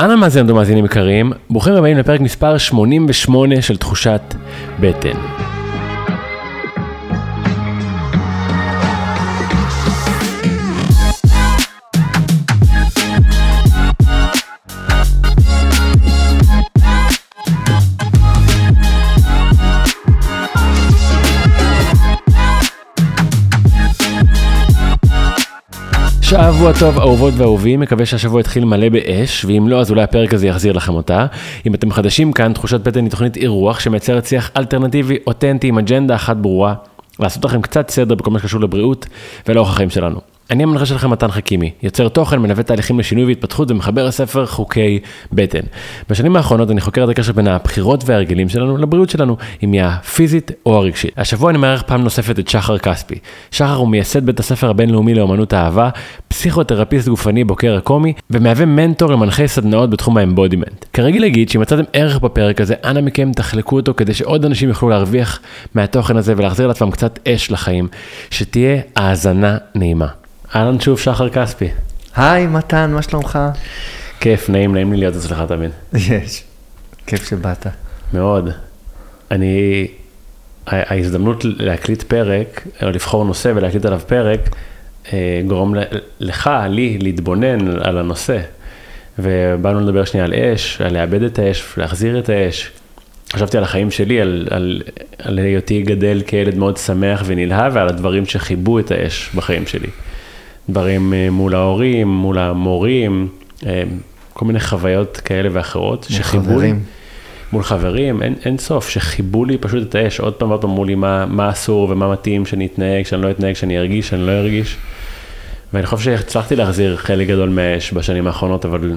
אהלן מאזינות ומאזינים יקרים, ברוכים הבאים לפרק מספר 88 של תחושת בטן. שבוע טוב אהובות ואהובים, מקווה שהשבוע יתחיל מלא באש, ואם לא אז אולי הפרק הזה יחזיר לכם אותה. אם אתם חדשים כאן, תחושת בטן היא תוכנית אירוח שמייצרת שיח אלטרנטיבי, אותנטי, עם אג'נדה אחת ברורה, לעשות לכם קצת סדר בכל מה שקשור לבריאות ולאורח החיים שלנו. אני המנחה שלכם מתן חכימי, יוצר תוכן, מנווט תהליכים לשינוי והתפתחות ומחבר הספר חוקי בטן. בשנים האחרונות אני חוקר את הקשר בין הבחירות וההרגלים שלנו לבריאות שלנו, אם היא הפיזית או הרגשית. השבוע אני מארח פעם נוספת את שחר כספי. שחר הוא מייסד בית הספר הבינלאומי לאמנות האהבה, פסיכותרפיסט גופני בוקר הקומי, ומהווה מנטור למנחי סדנאות בתחום האמבודימנט. כרגיל להגיד שאם מצאתם ערך בפרק הזה, אנא מכם תחלקו אותו כדי שעוד אנשים יוכלו להרוויח מהתוכן הזה ולהחזיר לעצמם קצת אש לחיים, שתהיה האזנה נעימה. אהלן שוב שחר כספי. היי מתן, מה שלומך? כיף, נעים, נעים לי להיות אצלך תמיד. יש, כיף שבאת. מאוד. אני, ההזדמנות להקליט פרק, או לבחור נושא ולהקליט עליו פרק, אה, גורם לך, לי, להתבונן על הנושא. ובאנו לדבר שנייה על אש, על לאבד את האש, להחזיר את האש. חשבתי על החיים שלי, על, על, על היותי גדל כילד מאוד שמח ונלהב, ועל הדברים שחיבו את האש בחיים שלי. דברים אה, מול ההורים, מול המורים, אה, כל מיני חוויות כאלה ואחרות. שחיבו לי, מול חברים, אין, אין סוף, שחיבו לי פשוט את האש, עוד פעם ועוד פעם אמרו לי מה, מה אסור ומה מתאים שאני אתנהג, שאני לא אתנהג, שאני ארגיש, שאני לא ארגיש. ואני חושב שהצלחתי להחזיר חלק גדול מהאש בשנים האחרונות, אבל,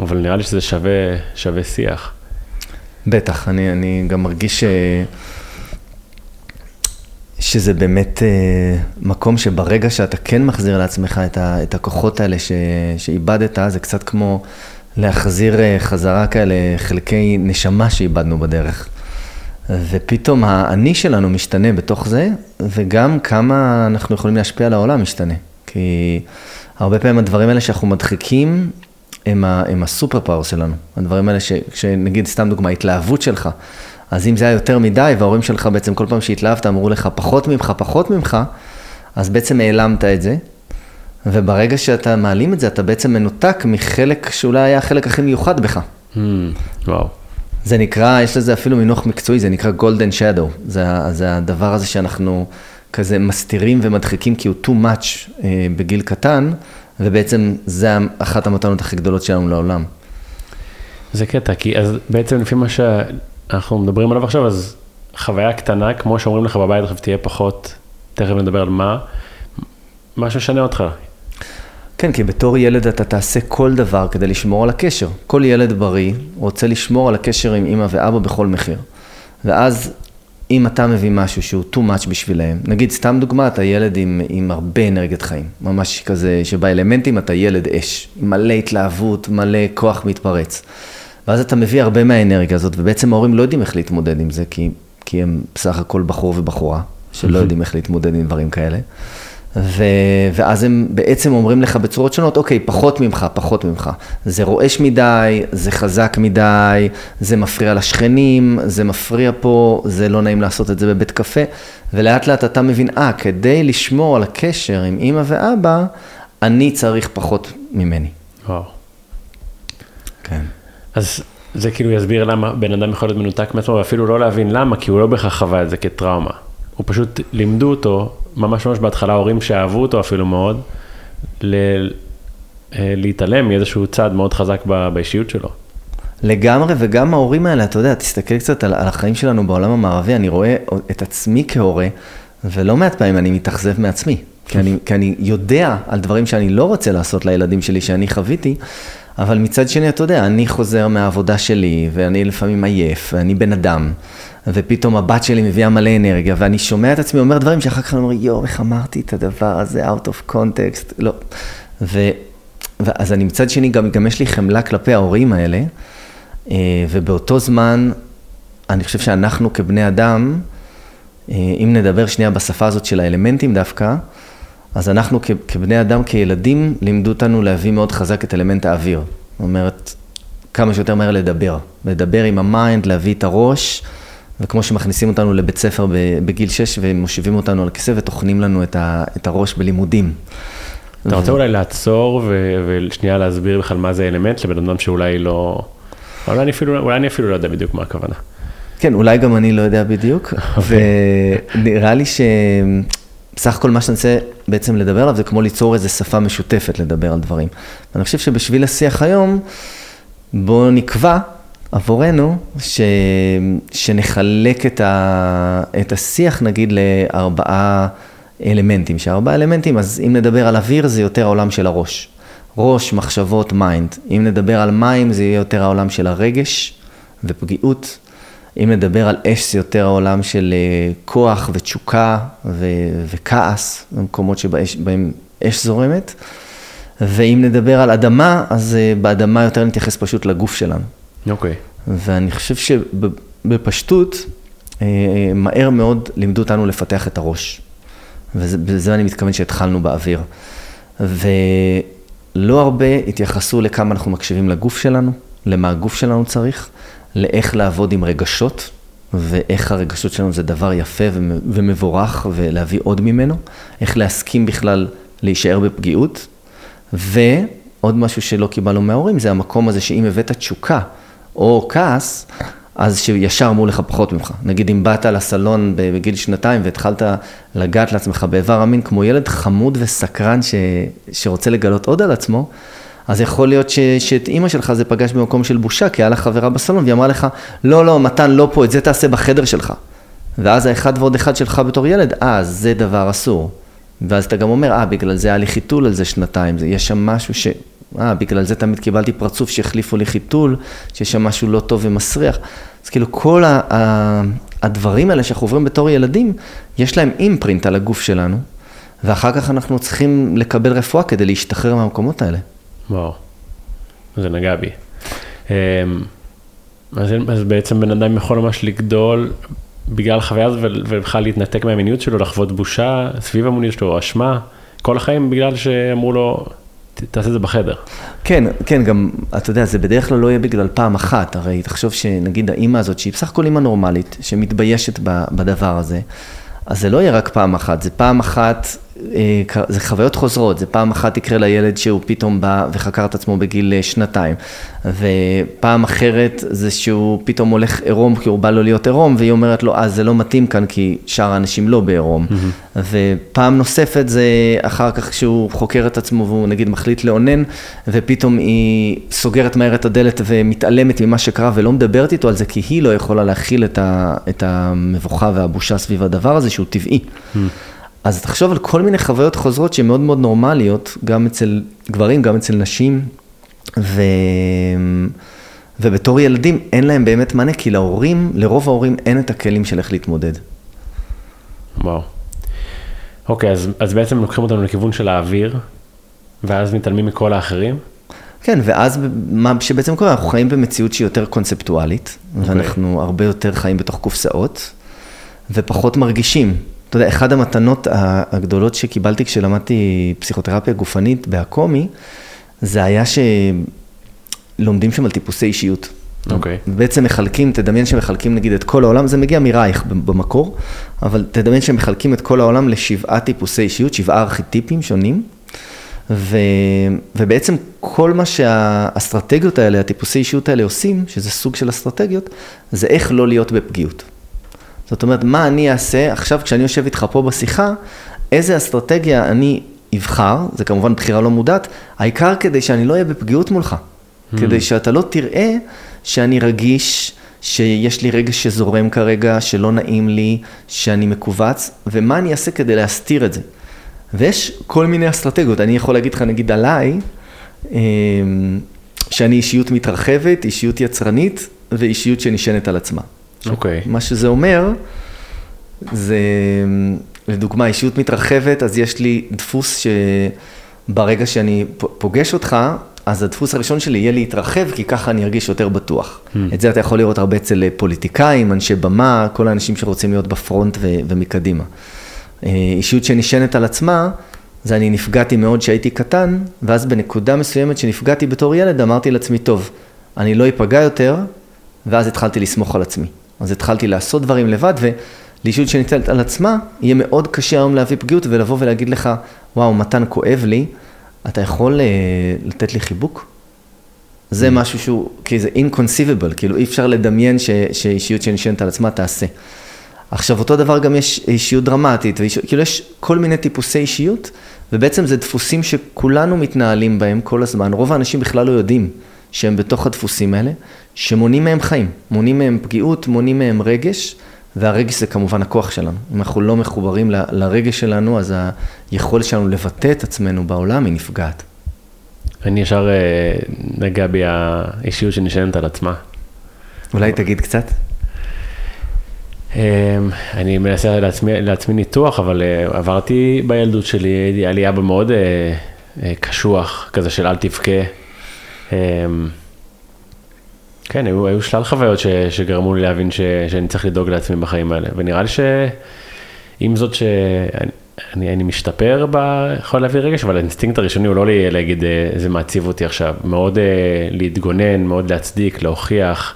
אבל נראה לי שזה שווה, שווה שיח. בטח, אני, אני גם מרגיש ש... שזה באמת אה, מקום שברגע שאתה כן מחזיר לעצמך את, ה, את הכוחות האלה ש, שאיבדת, זה קצת כמו להחזיר אה, חזרה כאלה חלקי נשמה שאיבדנו בדרך. ופתאום האני שלנו משתנה בתוך זה, וגם כמה אנחנו יכולים להשפיע על העולם משתנה. כי הרבה פעמים הדברים האלה שאנחנו מדחיקים, הם, ה, הם הסופר פאוור שלנו. הדברים האלה ש, שנגיד, סתם דוגמה, ההתלהבות שלך. אז אם זה היה יותר מדי, וההורים שלך בעצם כל פעם שהתלהבת אמרו לך פחות ממך, פחות ממך, אז בעצם העלמת את זה. וברגע שאתה מעלים את זה, אתה בעצם מנותק מחלק שאולי היה החלק הכי מיוחד בך. Hmm, וואו. זה נקרא, יש לזה אפילו מינוח מקצועי, זה נקרא golden shadow. זה, זה הדבר הזה שאנחנו כזה מסתירים ומדחיקים כי הוא too much אה, בגיל קטן, ובעצם זה אחת המתנות הכי גדולות שלנו לעולם. זה קטע, כי אז בעצם לפי מה שאנחנו מדברים עליו עכשיו, אז חוויה קטנה, כמו שאומרים לך בבית, עכשיו תהיה פחות, תכף נדבר על מה, מה שמשנה אותך. כן, כי בתור ילד אתה תעשה כל דבר כדי לשמור על הקשר. כל ילד בריא רוצה לשמור על הקשר עם אמא ואבא בכל מחיר. ואז אם אתה מביא משהו שהוא too much בשבילהם, נגיד סתם דוגמא, אתה ילד עם, עם הרבה אנרגיית חיים, ממש כזה שבאלמנטים אתה ילד אש, מלא התלהבות, מלא כוח מתפרץ. ואז אתה מביא הרבה מהאנרגיה הזאת, ובעצם ההורים לא יודעים איך להתמודד עם זה, כי, כי הם בסך הכל בחור ובחורה, שלא יודעים איך להתמודד עם דברים כאלה. ו... ואז הם בעצם אומרים לך בצורות שונות, אוקיי, פחות ממך, פחות ממך. זה רועש מדי, זה חזק מדי, זה מפריע לשכנים, זה מפריע פה, זה לא נעים לעשות את זה בבית קפה. ולאט לאט אתה מבין, אה, כדי לשמור על הקשר עם אימא ואבא, אני צריך פחות ממני. וואו. כן. אז זה כאילו יסביר למה בן אדם יכול להיות מנותק מעצמו, ואפילו לא להבין למה, כי הוא לא בהכרח חווה את זה כטראומה. הוא פשוט לימדו אותו, ממש ממש בהתחלה, הורים שאהבו אותו אפילו מאוד, ל... אה, להתעלם מאיזשהו צד מאוד חזק באישיות שלו. לגמרי, וגם ההורים האלה, אתה יודע, תסתכל קצת על, על החיים שלנו בעולם המערבי, אני רואה את עצמי כהורה, ולא מעט פעמים אני מתאכזב מעצמי, כי אני, כי אני יודע על דברים שאני לא רוצה לעשות לילדים שלי, שאני חוויתי, אבל מצד שני, אתה יודע, אני חוזר מהעבודה שלי, ואני לפעמים עייף, ואני בן אדם, ופתאום הבת שלי מביאה מלא אנרגיה, ואני שומע את עצמי אומר דברים שאחר כך אני אומר, יואו, איך אמרתי את הדבר הזה, out of context, לא. ו, ואז אני מצד שני, גם, גם יש לי חמלה כלפי ההורים האלה, אה, ובאותו זמן, אני חושב שאנחנו כבני אדם, אה, אם נדבר שנייה בשפה הזאת של האלמנטים דווקא, אז אנחנו כבני אדם, כילדים, לימדו אותנו להביא מאוד חזק את אלמנט האוויר. זאת אומרת, כמה שיותר מהר לדבר. לדבר עם ה mind, להביא את הראש, וכמו שמכניסים אותנו לבית ספר בגיל 6 ומושיבים אותנו על כיסא וטוחנים לנו את, ה, את הראש בלימודים. אתה רוצה אולי לעצור ושנייה להסביר בכלל מה זה אלמנט לבן אדם שאולי לא, אולי אני אפילו, אולי אני אפילו לא יודע בדיוק מה הכוונה. כן, אולי גם אני לא יודע בדיוק, ונראה לי שבסך הכל מה שאני רוצה בעצם לדבר עליו זה כמו ליצור איזו שפה משותפת לדבר על דברים. אני חושב שבשביל השיח היום, בואו נקבע עבורנו ש... שנחלק את, ה... את השיח נגיד לארבעה אלמנטים, שארבעה אלמנטים, אז אם נדבר על אוויר זה יותר העולם של הראש. ראש, מחשבות, mind. אם נדבר על מים זה יהיה יותר העולם של הרגש ופגיעות. אם נדבר על אש זה יותר העולם של אה, כוח ותשוקה ו- וכעס, במקומות שבהם אש זורמת. ואם נדבר על אדמה, אז אה, באדמה יותר נתייחס פשוט לגוף שלנו. אוקיי. Okay. ואני חושב שבפשטות, אה, מהר מאוד לימדו אותנו לפתח את הראש. ובזה אני מתכוון שהתחלנו באוויר. ולא הרבה התייחסו לכמה אנחנו מקשיבים לגוף שלנו, למה הגוף שלנו צריך, לאיך לעבוד עם רגשות, ואיך הרגשות שלנו זה דבר יפה ומבורך, ולהביא עוד ממנו, איך להסכים בכלל להישאר בפגיעות, ועוד משהו שלא קיבלנו מההורים, זה המקום הזה שאם הבאת תשוקה או כעס, אז שישר אמרו לך פחות ממך. נגיד אם באת לסלון בגיל שנתיים והתחלת לגעת לעצמך באיבר המין כמו ילד חמוד וסקרן ש... שרוצה לגלות עוד על עצמו, אז יכול להיות ש... שאת אימא שלך זה פגש במקום של בושה, כי היה לה חברה בסלון והיא אמרה לך, לא, לא, מתן, לא פה, את זה תעשה בחדר שלך. ואז האחד ועוד אחד שלך בתור ילד, אה, זה דבר אסור. ואז אתה גם אומר, אה, בגלל זה היה לי חיתול על זה שנתיים, יש שם משהו ש... אה, בגלל זה תמיד קיבלתי פרצוף שהחליפו לי חיתול, שיש שם משהו לא טוב ומסריח. אז כאילו כל ה- ה- הדברים האלה שאנחנו עוברים בתור ילדים, יש להם אימפרינט על הגוף שלנו, ואחר כך אנחנו צריכים לקבל רפואה כדי להשתחרר מהמקומות האלה. וואו, זה נגע בי. אמ, אז, אז בעצם בן אדם יכול ממש לגדול בגלל החוויה הזאת ובכלל להתנתק מהמיניות שלו, לחוות בושה סביב המיניות שלו, אשמה, כל החיים בגלל שאמרו לו, תעשה את זה בחדר. כן, כן, גם, אתה יודע, זה בדרך כלל לא יהיה בגלל פעם אחת, הרי תחשוב שנגיד האימא הזאת, שהיא בסך הכל אימא נורמלית, שמתביישת בדבר הזה, אז זה לא יהיה רק פעם אחת, זה פעם אחת זה חוויות חוזרות, זה פעם אחת יקרה לילד שהוא פתאום בא וחקר את עצמו בגיל אה, שנתיים, ופעם אחרת זה שהוא פתאום הולך עירום כי הוא בא לו להיות עירום, והיא אומרת לו, אז אה, זה לא מתאים כאן כי שאר האנשים לא בעירום. Mm-hmm. ופעם נוספת זה אחר כך כשהוא חוקר את עצמו והוא נגיד מחליט לאונן, ופתאום היא סוגרת מהר את הדלת ומתעלמת ממה שקרה ולא מדברת איתו על זה, כי היא לא יכולה להכיל את, ה, את המבוכה והבושה סביב הדבר הזה שהוא טבעי. Mm-hmm. אז תחשוב על כל מיני חוויות חוזרות שהן מאוד מאוד נורמליות, גם אצל גברים, גם אצל נשים, ו... ובתור ילדים אין להם באמת מענה, כי להורים, לרוב ההורים אין את הכלים של איך להתמודד. וואו. אוקיי, אז, אז בעצם לוקחים אותנו לכיוון של האוויר, ואז מתעלמים מכל האחרים? כן, ואז מה שבעצם קורה, אנחנו חיים במציאות שהיא יותר קונספטואלית, okay. אוקיי. ואנחנו הרבה יותר חיים בתוך קופסאות, ופחות מרגישים. אתה יודע, אחת המתנות הגדולות שקיבלתי כשלמדתי פסיכותרפיה גופנית בהקומי, זה היה שלומדים שם על טיפוסי אישיות. אוקיי. Okay. בעצם מחלקים, תדמיין שמחלקים נגיד את כל העולם, זה מגיע מרייך במקור, אבל תדמיין שמחלקים את כל העולם לשבעה טיפוסי אישיות, שבעה ארכיטיפים שונים, ו, ובעצם כל מה שהאסטרטגיות האלה, הטיפוסי אישיות האלה עושים, שזה סוג של אסטרטגיות, זה איך לא להיות בפגיעות. זאת אומרת, מה אני אעשה עכשיו כשאני יושב איתך פה בשיחה, איזה אסטרטגיה אני אבחר, זה כמובן בחירה לא מודעת, העיקר כדי שאני לא אהיה בפגיעות מולך. Hmm. כדי שאתה לא תראה שאני רגיש, שיש לי רגע שזורם כרגע, שלא נעים לי, שאני מכווץ, ומה אני אעשה כדי להסתיר את זה. ויש כל מיני אסטרטגיות, אני יכול להגיד לך נגיד עליי, אמ, שאני אישיות מתרחבת, אישיות יצרנית ואישיות שנשענת על עצמה. אוקיי. Okay. מה שזה אומר, זה לדוגמה אישיות מתרחבת, אז יש לי דפוס שברגע שאני פוגש אותך, אז הדפוס הראשון שלי יהיה להתרחב, כי ככה אני ארגיש יותר בטוח. Hmm. את זה אתה יכול לראות הרבה אצל פוליטיקאים, אנשי במה, כל האנשים שרוצים להיות בפרונט ו- ומקדימה. אה, אישיות שנשענת על עצמה, זה אני נפגעתי מאוד כשהייתי קטן, ואז בנקודה מסוימת שנפגעתי בתור ילד, אמרתי לעצמי, טוב, אני לא אפגע יותר, ואז התחלתי לסמוך על עצמי. אז התחלתי לעשות דברים לבד, ולאישות שניתנת על עצמה, יהיה מאוד קשה היום להביא פגיעות ולבוא ולהגיד לך, וואו, מתן כואב לי, אתה יכול uh, לתת לי חיבוק? זה mm. משהו שהוא, כי זה inconceivable, כאילו אי אפשר לדמיין ש, שאישיות שנשענת על עצמה תעשה. עכשיו, אותו דבר גם יש אישיות דרמטית, ואיש... כאילו יש כל מיני טיפוסי אישיות, ובעצם זה דפוסים שכולנו מתנהלים בהם כל הזמן. רוב האנשים בכלל לא יודעים שהם בתוך הדפוסים האלה, שמונעים מהם חיים, מונעים מהם פגיעות, מונעים מהם רגש, והרגש זה כמובן הכוח שלנו. אם אנחנו לא מחוברים ל... לרגש שלנו, אז היכולת שלנו לבטא את עצמנו בעולם היא נפגעת. אני ישר אה, נגע בי האישיות שנשענת על עצמה. אולי תגיד קצת. אמ, אני מנסה לעצמי, לעצמי ניתוח, אבל אה, עברתי בילדות שלי, היה לי אבא מאוד אה, קשוח, כזה של אל תבכה. אמ, כן, היו, היו שלל חוויות ש, שגרמו לי להבין ש, שאני צריך לדאוג לעצמי בחיים האלה, ונראה לי שעם זאת שאני אני משתפר, ב, יכול להביא רגש, אבל האינסטינקט הראשוני הוא לא לי להגיד, זה מעציב אותי עכשיו, מאוד להתגונן, מאוד להצדיק, להוכיח.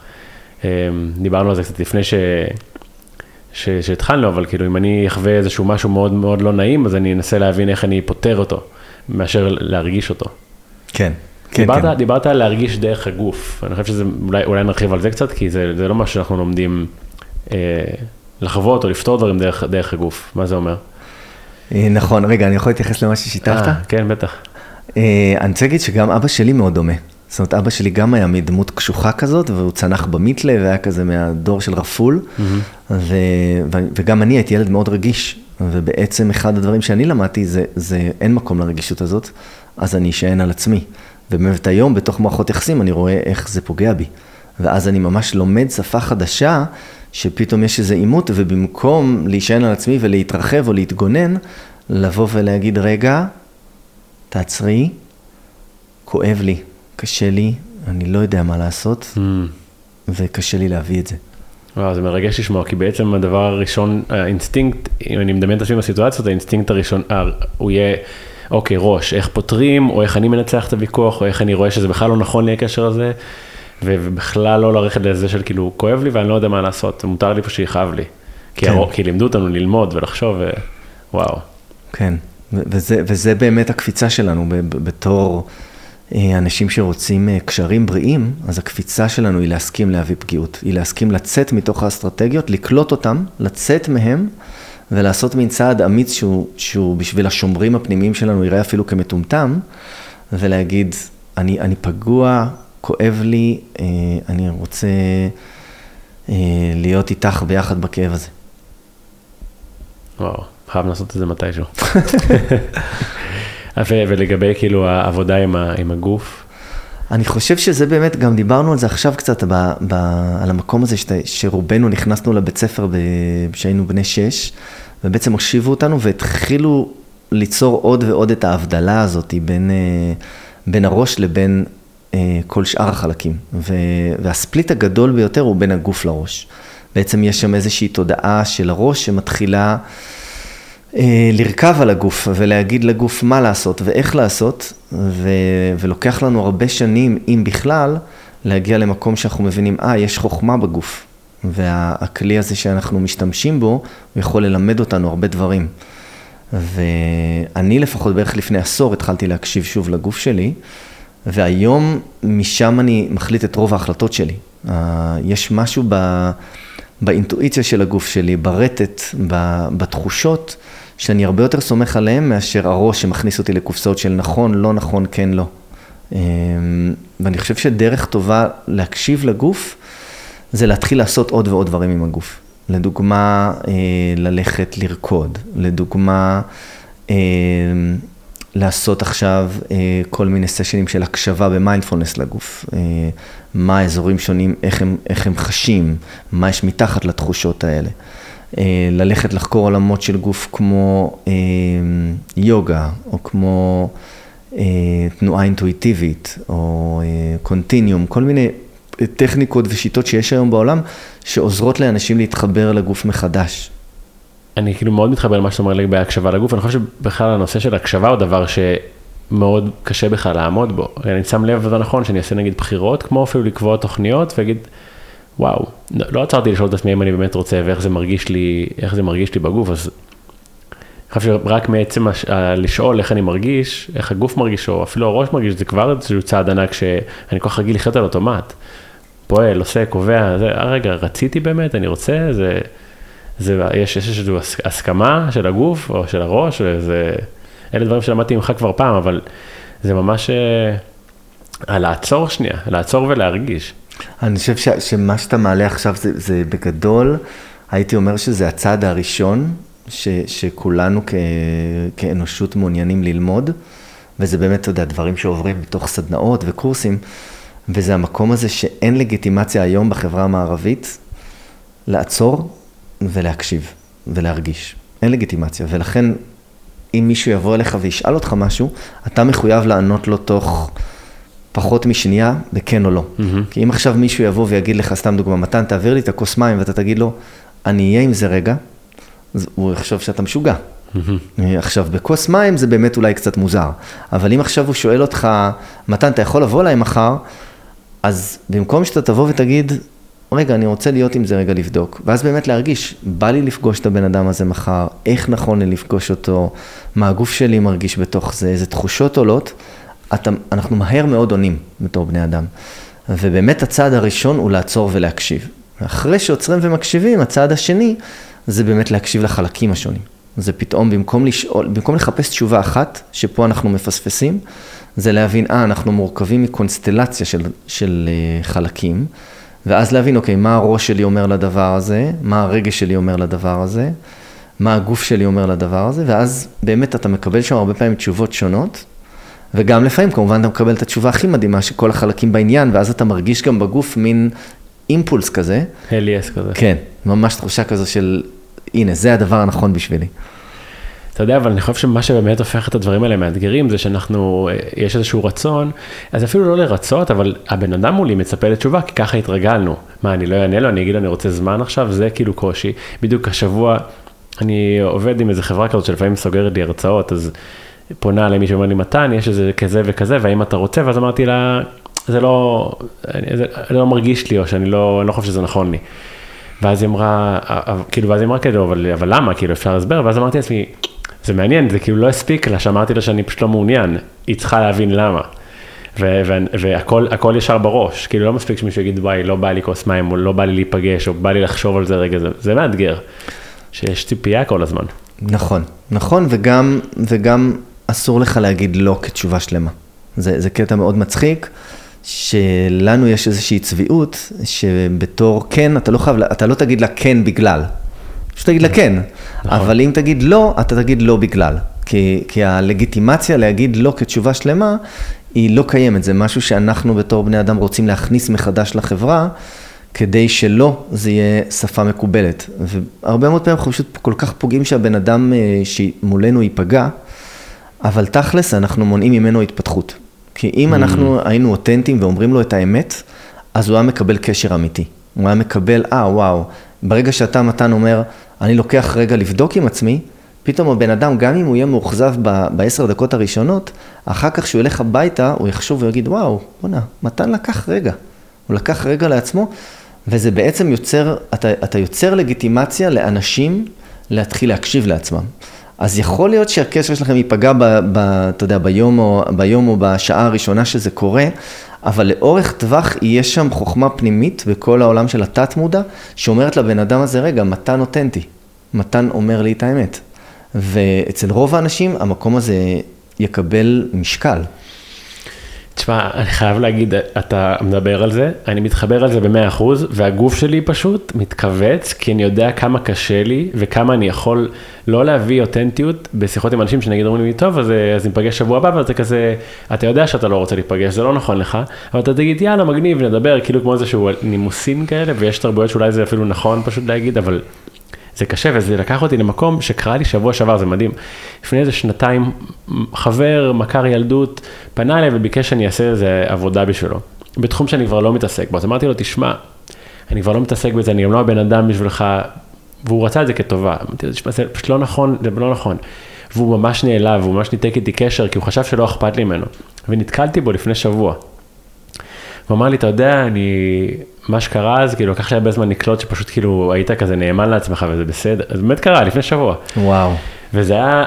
אמ, דיברנו על זה קצת לפני. שהתחלנו, אבל כאילו אם אני אחווה איזשהו משהו מאוד מאוד לא נעים, אז אני אנסה להבין איך אני פותר אותו, מאשר להרגיש אותו. כן. כן, דיברת, כן. דיברת על להרגיש דרך הגוף, אני חושב שזה, אולי, אולי נרחיב על זה קצת, כי זה, זה לא משהו שאנחנו לומדים אה, לחוות או לפתור דברים דרך, דרך הגוף, מה זה אומר? אה, נכון, רגע, אני יכול להתייחס למה ששיתפת? אה, כן, בטח. אה, אני רוצה להגיד שגם אבא שלי מאוד דומה. זאת אומרת, אבא שלי גם היה מדמות קשוחה כזאת, והוא צנח במיתלה, והיה כזה מהדור של רפול, mm-hmm. ו, ו, וגם אני הייתי ילד מאוד רגיש, ובעצם אחד הדברים שאני למדתי זה, זה אין מקום לרגישות הזאת, אז אני אשען על עצמי. ובאמת היום, בתוך מערכות יחסים, אני רואה איך זה פוגע בי. ואז אני ממש לומד שפה חדשה, שפתאום יש איזה עימות, ובמקום להישען על עצמי ולהתרחב או להתגונן, לבוא ולהגיד, רגע, תעצרי, כואב לי. קשה לי, אני לא יודע מה לעשות, mm. וקשה לי להביא את זה. וואו, זה מרגש לשמוע, כי בעצם הדבר הראשון, האינסטינקט, אם אני מדמיין את עצמי בסיטואציות, האינסטינקט הראשון, אה, הוא יהיה, אוקיי, ראש, איך פותרים, או איך אני מנצח את הוויכוח, או איך אני רואה שזה בכלל לא נכון לי הקשר הזה, ובכלל לא ללכת לזה של כאילו, כואב לי ואני לא יודע מה לעשות, מותר לי פשוט שיכאב לי. כי, כן. הר... כי לימדו אותנו ללמוד ולחשוב, וואו. כן, וזה, וזה באמת הקפיצה שלנו בתור... אה, אנשים שרוצים אה, קשרים בריאים, אז הקפיצה שלנו היא להסכים להביא פגיעות, היא להסכים לצאת מתוך האסטרטגיות, לקלוט אותם, לצאת מהם ולעשות מין צעד אמיץ שהוא, שהוא בשביל השומרים הפנימיים שלנו יראה אפילו כמטומטם, ולהגיד, אני, אני פגוע, כואב לי, אה, אני רוצה להיות איתך ביחד בכאב הזה. וואו, חייב לעשות את זה מתישהו. ולגבי כאילו העבודה עם, ה, עם הגוף? אני חושב שזה באמת, גם דיברנו על זה עכשיו קצת, ב, ב, על המקום הזה שת, שרובנו נכנסנו לבית ספר כשהיינו בני שש, ובעצם הושיבו אותנו והתחילו ליצור עוד ועוד את ההבדלה הזאת בין, אה, בין הראש לבין אה, כל שאר החלקים. ו, והספליט הגדול ביותר הוא בין הגוף לראש. בעצם יש שם איזושהי תודעה של הראש שמתחילה... אה, לרכב על הגוף ולהגיד לגוף מה לעשות ואיך לעשות, ו... ולוקח לנו הרבה שנים, אם בכלל, להגיע למקום שאנחנו מבינים, אה, יש חוכמה בגוף, והכלי הזה שאנחנו משתמשים בו, הוא יכול ללמד אותנו הרבה דברים. ואני לפחות בערך לפני עשור התחלתי להקשיב שוב לגוף שלי, והיום משם אני מחליט את רוב ההחלטות שלי. יש משהו ב... באינטואיציה של הגוף שלי, ברטט, בתחושות, שאני הרבה יותר סומך עליהם מאשר הראש שמכניס אותי לקופסאות של נכון, לא נכון, כן, לא. אמ, ואני חושב שדרך טובה להקשיב לגוף, זה להתחיל לעשות עוד ועוד דברים עם הגוף. לדוגמה, אה, ללכת לרקוד, לדוגמה, אה, לעשות עכשיו אה, כל מיני סשנים של הקשבה במיינדפולנס לגוף, מה האזורים שונים, איך הם, איך הם חשים, מה יש מתחת לתחושות האלה. אה, ללכת לחקור עולמות של גוף כמו אה, יוגה, או כמו אה, תנועה אינטואיטיבית, או קונטיניום, כל מיני טכניקות ושיטות שיש היום בעולם, שעוזרות לאנשים להתחבר לגוף מחדש. אני כאילו מאוד מתחבר למה שאתה אומר לגבי הקשבה לגוף, אני חושב שבכלל הנושא של הקשבה הוא דבר ש... מאוד קשה בכלל לעמוד בו. אני שם לב, וזה נכון, שאני אעשה נגיד בחירות, כמו אפילו לקבוע תוכניות, ואגיד, וואו, לא, לא עצרתי לשאול את עצמי אם אני באמת רוצה ואיך זה מרגיש לי, איך זה מרגיש לי בגוף, אז אני חושב שרק מעצם הש... לשאול איך אני מרגיש, איך הגוף מרגיש, או אפילו הראש מרגיש, זה כבר איזשהו צעד ענק שאני כל כך רגיל לחיות על אוטומט. פועל, עושה, קובע, זה, אה, רגע, רציתי באמת, אני רוצה, זה, זה, יש, יש איזושהי הסכמה של הגוף או של הראש, וזה, אלה דברים שלמדתי ממך כבר פעם, אבל זה ממש אה, לעצור שנייה, לעצור ולהרגיש. אני חושב ש, שמה שאתה מעלה עכשיו זה, זה בגדול, הייתי אומר שזה הצעד הראשון ש, שכולנו כ, כאנושות מעוניינים ללמוד, וזה באמת, אתה יודע, דברים שעוברים בתוך סדנאות וקורסים, וזה המקום הזה שאין לגיטימציה היום בחברה המערבית לעצור ולהקשיב ולהרגיש. אין לגיטימציה, ולכן אם מישהו יבוא אליך וישאל אותך משהו, אתה מחויב לענות לו תוך פחות משנייה בכן או לא. Mm-hmm. כי אם עכשיו מישהו יבוא ויגיד לך, סתם דוגמא, מתן, תעביר לי את הכוס מים, ואתה תגיד לו, אני אהיה עם זה רגע, אז הוא יחשוב שאתה משוגע. Mm-hmm. עכשיו, בכוס מים זה באמת אולי קצת מוזר, אבל אם עכשיו הוא שואל אותך, מתן, אתה יכול לבוא אליי מחר? אז במקום שאתה תבוא ותגיד, רגע, אני רוצה להיות עם זה רגע לבדוק, ואז באמת להרגיש, בא לי לפגוש את הבן אדם הזה מחר, איך נכון לי לפגוש אותו, מה הגוף שלי מרגיש בתוך זה, איזה תחושות עולות, אתה, אנחנו מהר מאוד עונים בתור בני אדם. ובאמת הצעד הראשון הוא לעצור ולהקשיב. אחרי שעוצרים ומקשיבים, הצעד השני זה באמת להקשיב לחלקים השונים. זה פתאום, במקום לשאול, במקום לחפש תשובה אחת, שפה אנחנו מפספסים, זה להבין, אה, אנחנו מורכבים מקונסטלציה של, של uh, חלקים, ואז להבין, אוקיי, מה הראש שלי אומר לדבר הזה, מה הרגש שלי אומר לדבר הזה, מה הגוף שלי אומר לדבר הזה, ואז באמת אתה מקבל שם הרבה פעמים תשובות שונות, וגם לפעמים כמובן אתה מקבל את התשובה הכי מדהימה, שכל החלקים בעניין, ואז אתה מרגיש גם בגוף מין אימפולס כזה. הל יס כזה. כן, ממש תחושה כזו של, הנה, זה הדבר הנכון בשבילי. אתה יודע, אבל אני חושב שמה שבאמת הופך את הדברים האלה מאתגרים, זה שאנחנו, יש איזשהו רצון, אז אפילו לא לרצות, אבל הבן אדם מולי מצפה לתשובה, כי ככה התרגלנו. מה, אני לא אענה לו, אני אגיד לו, אני רוצה זמן עכשיו, זה כאילו קושי. בדיוק השבוע, אני עובד עם איזה חברה כזאת שלפעמים סוגרת לי הרצאות, אז פונה אליי מישהו ואומר לי, מתן, יש איזה כזה וכזה, והאם אתה רוצה? ואז אמרתי לה, זה לא, זה, זה לא מרגיש לי, או שאני לא, לא חושב שזה נכון לי. ואז היא אמרה, כאילו, ואז היא אמרה כאילו, אבל, אבל למה, כאילו, אפשר להסבר? ואז אמרתי לעצמי, זה מעניין, זה כאילו לא הספיק לה, שאמרתי לה שאני פשוט לא מעוניין, היא צריכה להבין למה. והכל ישר בראש, כאילו לא מספיק שמישהו יגיד, וואי, לא בא לי כוס מים, או לא בא לי להיפגש, או בא לי לחשוב על זה רגע, זה, זה מאתגר, שיש ציפייה כל הזמן. נכון, נכון, וגם, וגם אסור לך להגיד לא כתשובה שלמה. זה, זה קטע מאוד מצחיק, שלנו יש איזושהי צביעות, שבתור כן, אתה לא חייב, אתה לא תגיד לה כן בגלל, פשוט תגיד לה כן, נכון. אבל אם תגיד לא, אתה תגיד לא בגלל. כי, כי הלגיטימציה להגיד לא כתשובה שלמה, היא לא קיימת, זה משהו שאנחנו בתור בני אדם רוצים להכניס מחדש לחברה, כדי שלא זה יהיה שפה מקובלת. והרבה מאוד פעמים אנחנו פשוט כל כך פוגעים שהבן אדם אה, שמולנו ייפגע, אבל תכלס אנחנו מונעים ממנו התפתחות. כי אם mm. אנחנו היינו אותנטיים ואומרים לו את האמת, אז הוא היה מקבל קשר אמיתי. הוא היה מקבל, אה, וואו, ברגע שאתה, מתן, אומר, אני לוקח רגע לבדוק עם עצמי, פתאום הבן אדם, גם אם הוא יהיה מאוכזב בעשר דקות הראשונות, אחר כך כשהוא ילך הביתה, הוא יחשוב ויגיד, וואו, בוא'נה, מתן לקח רגע. הוא לקח רגע לעצמו, וזה בעצם יוצר, אתה, אתה יוצר לגיטימציה לאנשים להתחיל להקשיב לעצמם. אז יכול להיות שהקשר שלכם ייפגע, ב, ב, אתה יודע, ביום או, ביום או בשעה הראשונה שזה קורה, אבל לאורך טווח יהיה שם חוכמה פנימית בכל העולם של התת-מודע, שאומרת לבן אדם הזה, רגע, מתן אותנטי, מתן אומר לי את האמת. ואצל רוב האנשים המקום הזה יקבל משקל. תשמע, אני חייב להגיד, אתה מדבר על זה, אני מתחבר על זה במאה אחוז, והגוף שלי פשוט מתכווץ, כי אני יודע כמה קשה לי, וכמה אני יכול לא להביא אותנטיות בשיחות עם אנשים שנגיד אומרים לי, טוב, אז, אז ניפגש שבוע הבא, ואתה כזה, אתה יודע שאתה לא רוצה להיפגש, זה לא נכון לך, אבל אתה תגיד, יאללה, מגניב, נדבר, כאילו כמו איזשהו נימוסין כאלה, ויש תרבויות שאולי זה אפילו נכון פשוט להגיד, אבל זה קשה וזה לקח אותי למקום שקרה לי שבוע שעבר, זה מדהים. לפני איזה שנתיים, חבר, מכר ילדות, פנה אליי וביקש שאני אעשה איזה עבודה בשבילו, בתחום שאני כבר לא מתעסק בו. אז אמרתי לו, תשמע, אני כבר לא מתעסק בזה, אני גם לא הבן אדם בשבילך, והוא רצה את זה כטובה. אמרתי לו, תשמע, זה פשוט לא נכון, זה לא נכון. והוא ממש נעלב, והוא ממש ניתק איתי קשר, כי הוא חשב שלא אכפת לי ממנו. ונתקלתי בו לפני שבוע. הוא אמר לי, אתה יודע, אני, מה שקרה אז, כאילו, לקח לי הרבה זמן לקלוט שפשוט כאילו היית כזה נאמן לעצמך וזה בסדר, זה באמת קרה לפני שבוע. וואו. וזה היה,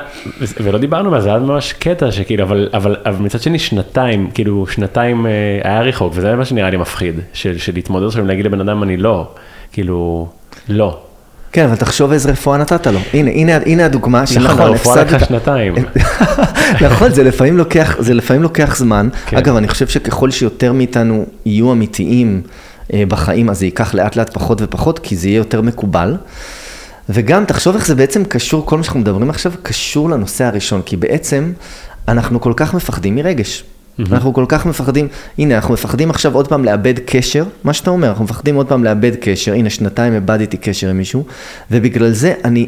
ולא דיברנו על זה, היה ממש קטע שכאילו, אבל, אבל, אבל מצד שני שנתיים, כאילו שנתיים אה, היה רחוק, וזה מה שנראה לי מפחיד, של, של להתמודד עכשיו ולהגיד לבן אדם אני לא, כאילו, לא. כן, אבל תחשוב איזה רפואה נתת לו. הנה, הנה, הנה הדוגמה של נכון, נכון, הרפואה לקחה שנתיים. נכון, זה לפעמים לוקח, זה לפעמים לוקח זמן. כן. אגב, אני חושב שככל שיותר מאיתנו יהיו אמיתיים בחיים, אז זה ייקח לאט לאט פחות ופחות, כי זה יהיה יותר מקובל. וגם, תחשוב איך זה בעצם קשור, כל מה שאנחנו מדברים עכשיו, קשור לנושא הראשון, כי בעצם אנחנו כל כך מפחדים מרגש. אנחנו כל כך מפחדים, הנה, אנחנו מפחדים עכשיו עוד פעם לאבד קשר, מה שאתה אומר, אנחנו מפחדים עוד פעם לאבד קשר, הנה, שנתיים איבדתי קשר עם מישהו, ובגלל זה אני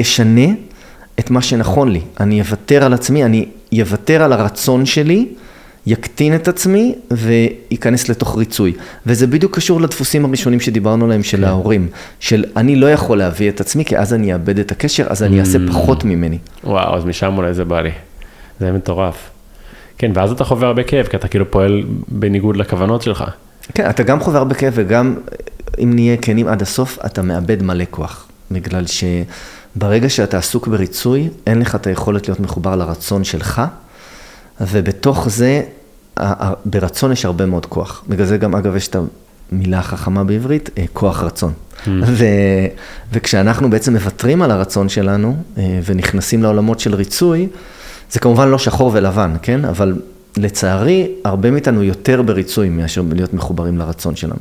אשנה את מה שנכון לי. אני אוותר על עצמי, אני אוותר על הרצון שלי, יקטין את עצמי וייכנס לתוך ריצוי. וזה בדיוק קשור לדפוסים הראשונים שדיברנו עליהם של ההורים, של אני לא יכול להביא את עצמי, כי אז אני אאבד את הקשר, אז אני אעשה פחות ממני. וואו, אז משם אולי זה בא לי. זה מטורף. כן, ואז אתה חווה הרבה כאב, כי אתה כאילו פועל בניגוד לכוונות שלך. כן, אתה גם חווה הרבה כאב וגם, אם נהיה כנים עד הסוף, אתה מאבד מלא כוח. בגלל שברגע שאתה עסוק בריצוי, אין לך את היכולת להיות מחובר לרצון שלך, ובתוך זה, ברצון יש הרבה מאוד כוח. בגלל זה גם, אגב, יש את המילה החכמה בעברית, אה, כוח רצון. ו, וכשאנחנו בעצם מוותרים על הרצון שלנו אה, ונכנסים לעולמות של ריצוי, זה כמובן לא שחור ולבן, כן? אבל לצערי, הרבה מאיתנו יותר בריצוי מאשר להיות מחוברים לרצון שלנו.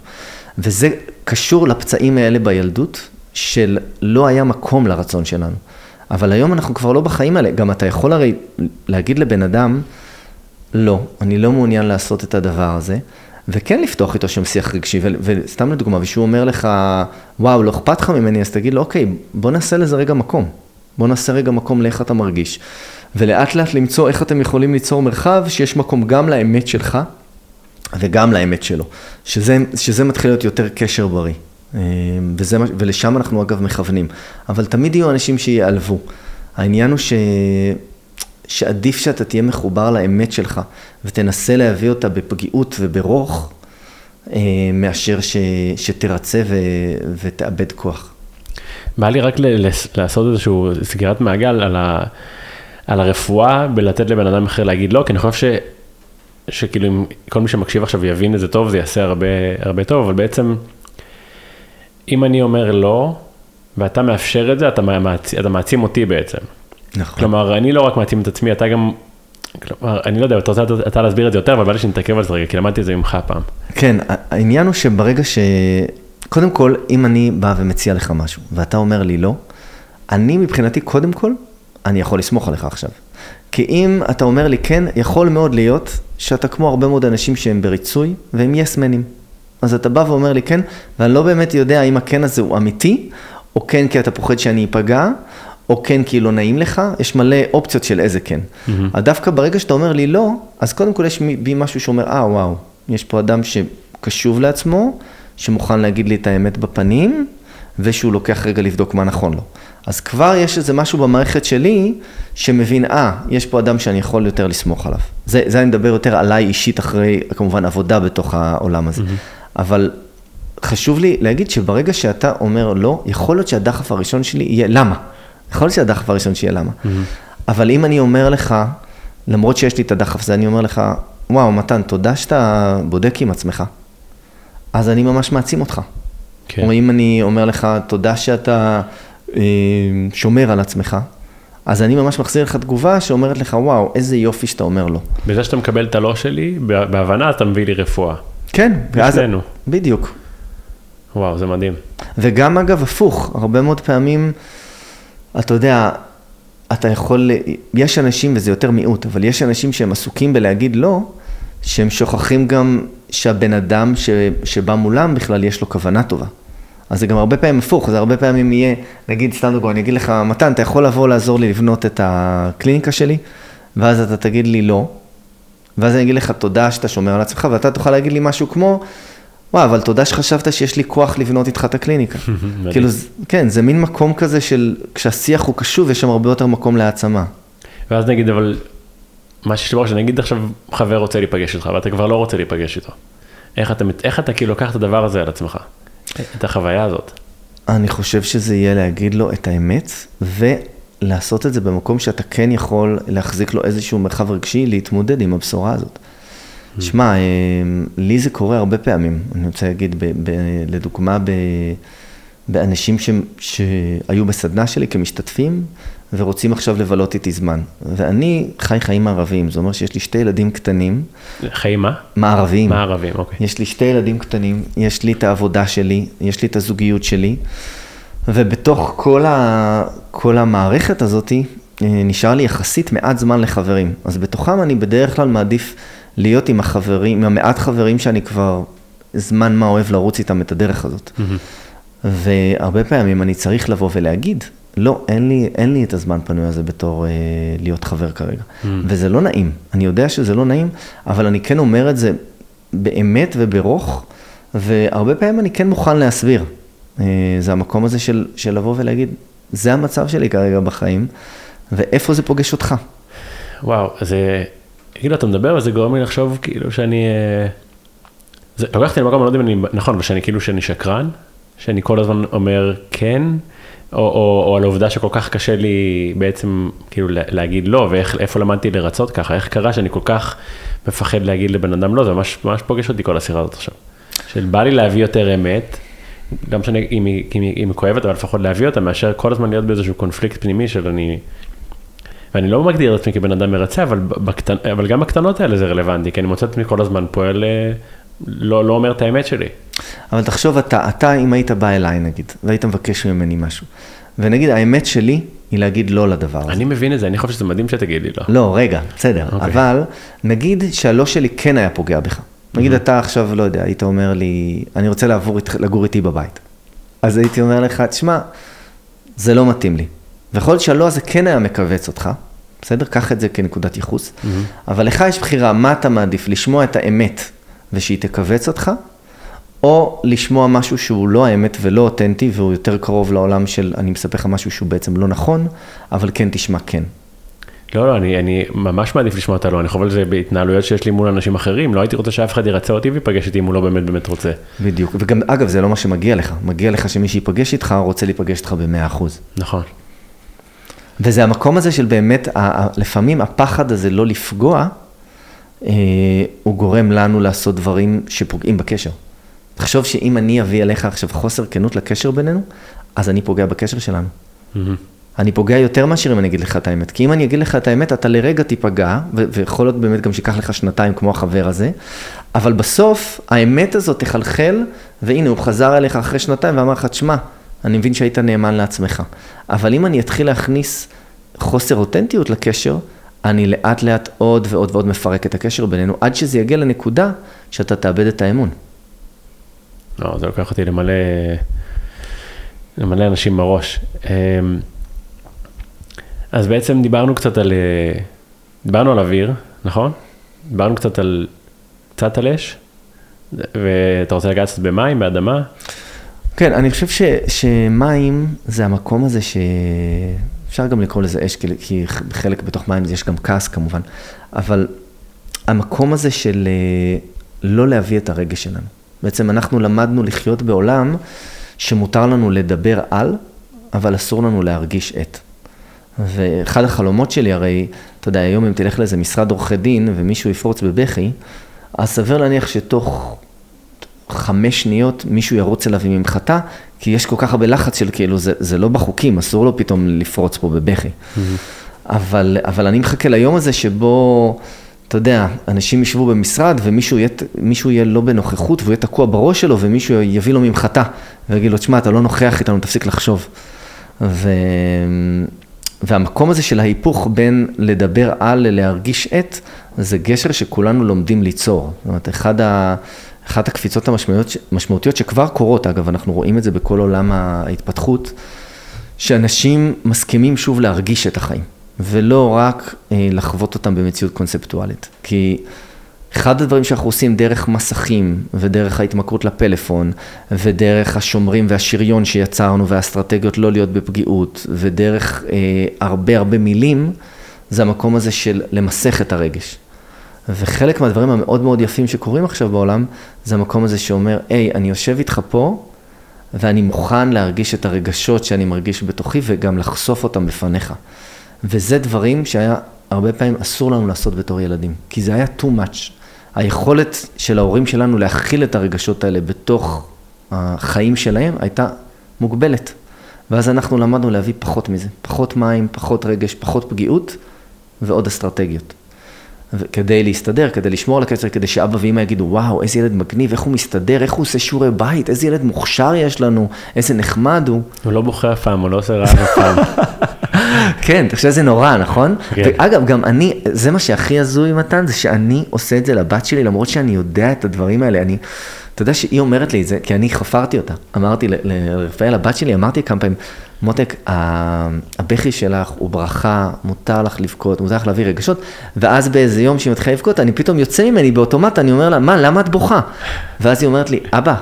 וזה קשור לפצעים האלה בילדות, של לא היה מקום לרצון שלנו. אבל היום אנחנו כבר לא בחיים האלה. גם אתה יכול הרי להגיד לבן אדם, לא, אני לא מעוניין לעשות את הדבר הזה, וכן לפתוח איתו שם שיח רגשי, ו- וסתם לדוגמה, ושהוא אומר לך, וואו, לא אכפת לך ממני, אז תגיד לו, אוקיי, בוא נעשה לזה רגע מקום. בוא נעשה רגע מקום לאיך אתה מרגיש. ולאט לאט למצוא איך אתם יכולים ליצור מרחב שיש מקום גם לאמת שלך וגם לאמת שלו. שזה, שזה מתחיל להיות יותר קשר בריא. אה, וזה, ולשם אנחנו אגב מכוונים. אבל תמיד יהיו אנשים שיעלבו. העניין הוא ש... שעדיף שאתה תהיה מחובר לאמת שלך ותנסה להביא אותה בפגיעות וברוך, אה, מאשר ש... שתרצה ו... ותאבד כוח. בא לי רק ל- לעשות איזושהי סגירת מעגל על, ה, על הרפואה, בלתת לבן אדם אחר להגיד לא, כי אני חושב ש, שכאילו אם כל מי שמקשיב עכשיו יבין את זה טוב, זה יעשה הרבה, הרבה טוב, אבל בעצם, אם אני אומר לא, ואתה מאפשר את זה, אתה, מעצ... אתה מעצים אותי בעצם. נכון. כלומר, אני לא רק מעצים את עצמי, אתה גם, כלומר, אני לא יודע, אתה רוצה אתה להסביר את זה יותר, אבל בא לי שנתעכב על זה רגע, כי למדתי את זה ממך פעם. כן, העניין הוא שברגע ש... קודם כל, אם אני בא ומציע לך משהו, ואתה אומר לי לא, אני מבחינתי, קודם כל, אני יכול לסמוך עליך עכשיו. כי אם אתה אומר לי כן, יכול מאוד להיות שאתה כמו הרבה מאוד אנשים שהם בריצוי, והם יסמנים. אז אתה בא ואומר לי כן, ואני לא באמת יודע אם הכן הזה הוא אמיתי, או כן כי אתה פוחד שאני אפגע, או כן כי לא נעים לך, יש מלא אופציות של איזה כן. Mm-hmm. דווקא ברגע שאתה אומר לי לא, אז קודם כל יש בי משהו שאומר, אה, וואו, יש פה אדם שקשוב לעצמו, שמוכן להגיד לי את האמת בפנים, ושהוא לוקח רגע לבדוק מה נכון לו. אז כבר יש איזה משהו במערכת שלי, שמבין, אה, יש פה אדם שאני יכול יותר לסמוך עליו. זה, זה אני מדבר יותר עליי אישית אחרי, כמובן, עבודה בתוך העולם הזה. Mm-hmm. אבל חשוב לי להגיד שברגע שאתה אומר לא, יכול להיות שהדחף הראשון שלי יהיה למה. יכול להיות שהדחף הראשון שיהיה למה. אבל אם אני אומר לך, למרות שיש לי את הדחף הזה, אני אומר לך, וואו, מתן, תודה שאתה בודק עם עצמך. אז אני ממש מעצים אותך. כן. או אם אני אומר לך, תודה שאתה אה, שומר על עצמך, אז אני ממש מחזיר לך תגובה שאומרת לך, וואו, איזה יופי שאתה אומר לא. בזה שאתה מקבל את הלא שלי, בהבנה אתה מביא לי רפואה. כן, ואז... אצלנו. בדיוק. וואו, זה מדהים. וגם אגב, הפוך, הרבה מאוד פעמים, אתה יודע, אתה יכול, יש אנשים, וזה יותר מיעוט, אבל יש אנשים שהם עסוקים בלהגיד לא, שהם שוכחים גם שהבן אדם ש, שבא מולם בכלל יש לו כוונה טובה. אז זה גם הרבה פעמים הפוך, זה הרבה פעמים יהיה, נגיד, סתם דוגמא, אני אגיד לך, מתן, אתה יכול לבוא לעזור לי לבנות את הקליניקה שלי, ואז אתה תגיד לי לא, ואז אני אגיד לך תודה שאתה שומר על עצמך, ואתה תוכל להגיד לי משהו כמו, וואי, אבל תודה שחשבת שיש לי כוח לבנות איתך את הקליניקה. כאילו, כן, זה מין מקום כזה של, כשהשיח הוא קשוב, יש שם הרבה יותר מקום להעצמה. ואז נגיד, אבל, מה שיש לי בראש, נגיד עכשיו חבר רוצה להיפגש איתך, ואתה כבר לא רוצה להיפגש איתו. איך אתה, איך אתה כאילו לוקח את הדבר הזה על עצמך? את החוויה הזאת. אני חושב שזה יהיה להגיד לו את האמת, ולעשות את זה במקום שאתה כן יכול להחזיק לו איזשהו מרחב רגשי, להתמודד עם הבשורה הזאת. שמע, אה, לי זה קורה הרבה פעמים. אני רוצה להגיד, ב, ב, לדוגמה, ב, באנשים ש, שהיו בסדנה שלי כמשתתפים, ורוצים עכשיו לבלות איתי זמן. ואני חי חיים מערביים, זה אומר שיש לי שתי ילדים קטנים, חיים מה? מערביים. מה ערבים, אוקיי. יש לי שתי ילדים קטנים, יש לי את העבודה שלי, יש לי את הזוגיות שלי, ובתוך כל, ה... כל המערכת הזאת אה, נשאר לי יחסית מעט זמן לחברים. אז בתוכם אני בדרך כלל מעדיף להיות עם החברים, עם המעט חברים שאני כבר זמן מה אוהב לרוץ איתם את הדרך הזאת. והרבה פעמים אני צריך לבוא ולהגיד, לא, אין לי, אין לי את הזמן פנוי הזה בתור אה, להיות חבר כרגע. Mm. וזה לא נעים, אני יודע שזה לא נעים, אבל אני כן אומר את זה באמת וברוך, והרבה פעמים אני כן מוכן להסביר. אה, זה המקום הזה של, של לבוא ולהגיד, זה המצב שלי כרגע בחיים, ואיפה זה פוגש אותך. וואו, זה, כאילו אתה מדבר וזה גורם לי לחשוב כאילו שאני, אה, זה לוקח אותי למקום, אני לא יודע אם אני, נכון, אבל שאני כאילו שאני שקרן, שאני כל הזמן אומר כן, או, או, או על העובדה שכל כך קשה לי בעצם כאילו לה- להגיד לא, ואיפה למדתי לרצות ככה, איך קרה שאני כל כך מפחד להגיד לבן אדם לא, זה ממש, ממש פוגש אותי כל השיחה הזאת עכשיו. של בא לי להביא יותר אמת, לא משנה אם היא, אם היא, אם היא כואבת, אבל לפחות להביא אותה, מאשר כל הזמן להיות באיזשהו קונפליקט פנימי של אני, ואני לא מגדיר את עצמי כבן אדם מרצה, אבל, גם בקטנות האלה זה רלוונטי, כי אני מוצא את עצמי כל הזמן פועל, אה, לא, לא אומר את האמת שלי. אבל תחשוב אתה, אתה אם היית בא אליי נגיד, והיית מבקש ממני משהו, ונגיד האמת שלי היא להגיד לא לדבר הזה. אני מבין את זה, אני חושב שזה מדהים שתגיד לי לא. לא, רגע, בסדר, אוקיי. אבל נגיד שהלא שלי כן היה פוגע בך. נגיד אתה עכשיו, לא יודע, היית אומר לי, אני רוצה לעבור, לגור איתי בבית. אז הייתי אומר לך, תשמע, זה לא מתאים לי. ויכול להיות שהלא הזה כן היה מכווץ אותך, בסדר? קח את זה כנקודת ייחוס, אבל לך יש בחירה, מה אתה מעדיף, לשמוע את האמת ושהיא תכווץ אותך, או לשמוע משהו שהוא לא האמת ולא אותנטי, והוא יותר קרוב לעולם של, אני מספר לך משהו שהוא בעצם לא נכון, אבל כן תשמע כן. לא, לא, אני, אני ממש מעדיף לשמוע את הלא, אני חושב על זה בהתנהלויות שיש לי מול אנשים אחרים, לא הייתי רוצה שאף אחד ירצה אותי ויפגש איתי אם הוא לא באמת באמת רוצה. בדיוק, וגם, אגב, זה לא מה שמגיע לך. מגיע לך שמי שיפגש איתך רוצה להיפגש איתך ב-100%. נכון. וזה המקום הזה של באמת, לפעמים הפחד הזה לא לפגוע, אה, הוא גורם לנו לעשות דברים שפוגעים בקשר. תחשוב שאם אני אביא אליך עכשיו חוסר כנות לקשר בינינו, אז אני פוגע בקשר שלנו. מהמם. אני פוגע יותר מאשר אם אני אגיד לך את האמת. כי אם אני אגיד לך את האמת, אתה לרגע תיפגע, ו- ויכול להיות באמת גם שיקח לך שנתיים כמו החבר הזה, אבל בסוף האמת הזאת תחלחל, והנה הוא חזר אליך אחרי שנתיים ואמר לך, תשמע, אני מבין שהיית נאמן לעצמך. אבל אם אני אתחיל להכניס חוסר אותנטיות לקשר, אני לאט לאט עוד ועוד ועוד מפרק את הקשר בינינו, עד שזה יגיע לנקודה שאתה תאבד את האמון. לא, זה לוקח אותי למלא, למלא אנשים בראש. אמ, אז בעצם דיברנו קצת על, דיברנו על אוויר, נכון? דיברנו קצת על, קצת על אש, ואתה רוצה לגעת קצת במים, באדמה? כן, אני חושב ש, שמים זה המקום הזה שאפשר גם לקרוא לזה אש, כי, כי חלק בתוך מים יש גם כעס כמובן, אבל המקום הזה של אה, לא להביא את הרגש שלנו. בעצם אנחנו למדנו לחיות בעולם שמותר לנו לדבר על, אבל אסור לנו להרגיש את. ואחד החלומות שלי, הרי, אתה יודע, היום אם תלך לאיזה משרד עורכי דין ומישהו יפרוץ בבכי, אז סביר להניח שתוך חמש שניות מישהו ירוץ אליו עם ממחטה, כי יש כל כך הרבה לחץ של כאילו, זה, זה לא בחוקים, אסור לו פתאום לפרוץ פה בבכי. אבל, אבל אני מחכה ליום הזה שבו, אתה יודע, אנשים ישבו במשרד ומישהו יהיה, יהיה לא בנוכחות והוא יהיה תקוע בראש שלו ומישהו יביא לו ממחטה ויגיד לו, תשמע, אתה לא נוכח איתנו, תפסיק לחשוב. ו... והמקום הזה של ההיפוך בין לדבר על ללהרגיש את, זה גשר שכולנו לומדים ליצור. זאת אומרת, אחד ה... אחת הקפיצות המשמעותיות, שכבר קורות, אגב, אנחנו רואים את זה בכל עולם ההתפתחות, שאנשים מסכימים שוב להרגיש את החיים, ולא רק אה, לחוות אותם במציאות קונספטואלית. כי אחד הדברים שאנחנו עושים דרך מסכים, ודרך ההתמכרות לפלאפון, ודרך השומרים והשריון שיצרנו, והאסטרטגיות לא להיות בפגיעות, ודרך אה, הרבה הרבה מילים, זה המקום הזה של למסך את הרגש. וחלק מהדברים המאוד מאוד יפים שקורים עכשיו בעולם, זה המקום הזה שאומר, היי, אני יושב איתך פה, ואני מוכן להרגיש את הרגשות שאני מרגיש בתוכי, וגם לחשוף אותם בפניך. וזה דברים שהיה הרבה פעמים אסור לנו לעשות בתור ילדים, כי זה היה too much. היכולת של ההורים שלנו להכיל את הרגשות האלה בתוך החיים שלהם הייתה מוגבלת. ואז אנחנו למדנו להביא פחות מזה, פחות מים, פחות רגש, פחות פגיעות ועוד אסטרטגיות. כדי להסתדר, כדי לשמור על הקצר, כדי שאבא ואמא יגידו, וואו, איזה ילד מגניב, איך הוא מסתדר, איך הוא עושה שיעורי בית, איזה ילד מוכשר יש לנו, איזה נחמד הוא. הוא לא בוכה אף פעם, הוא לא עושה רעב אף פעם. כן, אתה חושב שזה נורא, נכון? כן. ואגב, גם אני, זה מה שהכי הזוי, מתן, זה שאני עושה את זה לבת שלי, למרות שאני יודע את הדברים האלה. אני, אתה יודע שהיא אומרת לי את זה, כי אני חפרתי אותה. אמרתי לרפאל, הבת שלי, אמרתי כמה פעמים, מותק, הבכי שלך הוא ברכה, מותר לך לבכות, מותר לך להביא רגשות, ואז באיזה יום שהיא מתחילה לבכות, אני פתאום יוצא ממני באוטומט, אני אומר לה, מה, למה את בוכה? ואז היא אומרת לי, אבא,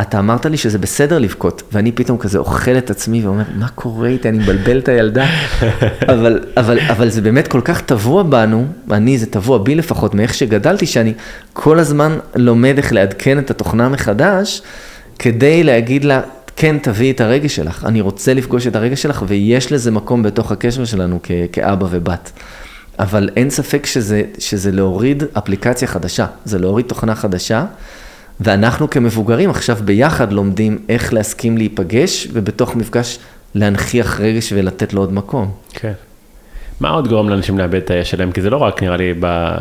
אתה אמרת לי שזה בסדר לבכות, ואני פתאום כזה אוכל את עצמי ואומר, מה קורה איתי, אני מבלבל את הילדה. אבל, אבל, אבל זה באמת כל כך טבוע בנו, אני, זה טבוע בי לפחות, מאיך שגדלתי, שאני כל הזמן לומד איך לעדכן את התוכנה מחדש, כדי להגיד לה, כן, תביאי את הרגש שלך, אני רוצה לפגוש את הרגש שלך, ויש לזה מקום בתוך הקשר שלנו כ- כאבא ובת. אבל אין ספק שזה, שזה להוריד אפליקציה חדשה, זה להוריד תוכנה חדשה. ואנחנו כמבוגרים עכשיו ביחד לומדים איך להסכים להיפגש, ובתוך מפגש להנכיח רגש ולתת לו עוד מקום. כן. מה עוד גורם לאנשים לאבד את האש שלהם? כי זה לא רק, נראה לי, ב...